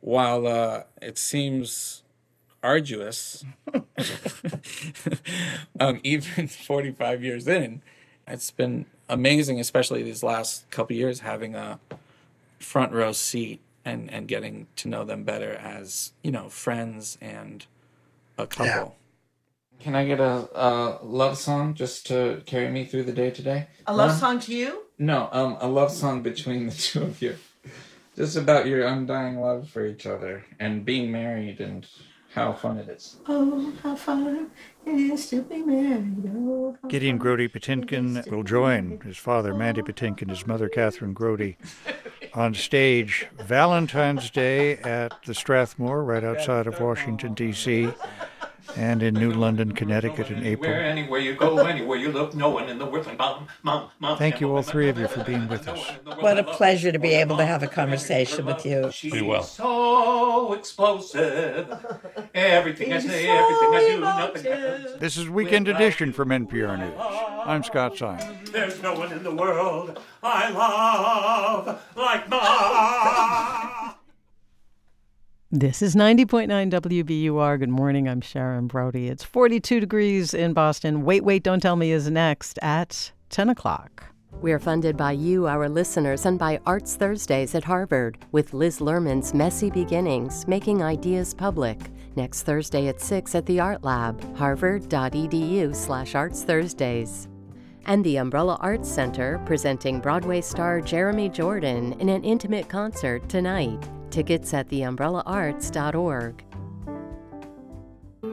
while uh, it seems arduous, um, even 45 years in, it's been amazing, especially these last couple years, having a front row seat and, and getting to know them better as, you know, friends and a couple. Can I get a, a love song just to carry me through the day today? A love No? song to you? No, um, a love song between the two of you. Just about your undying love for each other and being married and how fun it is. Oh, how fun it is to be married. Oh, Gideon Grody Patinkin will join his father, Mandy Patinkin, his mother, Kathryn Grody, on stage Valentine's Day at the Strathmore, right outside of Washington, D.C., and in New London, Connecticut in April. Anywhere you go, anywhere you look, no one in the world. Mom, mom, mom. Thank you, all three of you, for being with us. What a pleasure to be able to have a conversation with you. Be well. So explosive. Everything I say, everything I do, nothing happens. This is Weekend Edition from NPR News. I'm Scott Simon. There's no one in the world I love like mom. This is 90.9 WBUR. Good morning. I'm Sharon Brody. It's 42 degrees in Boston. Wait, wait, don't tell me is next at 10 o'clock. We're funded by you, our listeners, and by Arts Thursdays at Harvard with Liz Lerman's Messy Beginnings, Making Ideas Public. Next Thursday at 6 at the Art Lab, harvard.edu slash arts Thursdays. And the Umbrella Arts Center presenting Broadway star Jeremy Jordan in an intimate concert tonight. Tickets at theumbrellaarts.org.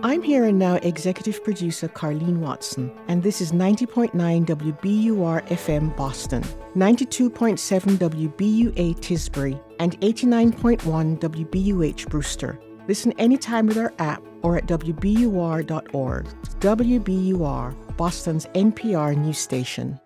I'm here and now executive producer Carlene Watson, and this is 90.9 WBUR FM Boston, 92.7 WBUA Tisbury, and 89.1 WBUH Brewster. Listen anytime with our app or at WBUR.org. WBUR, Boston's NPR news station.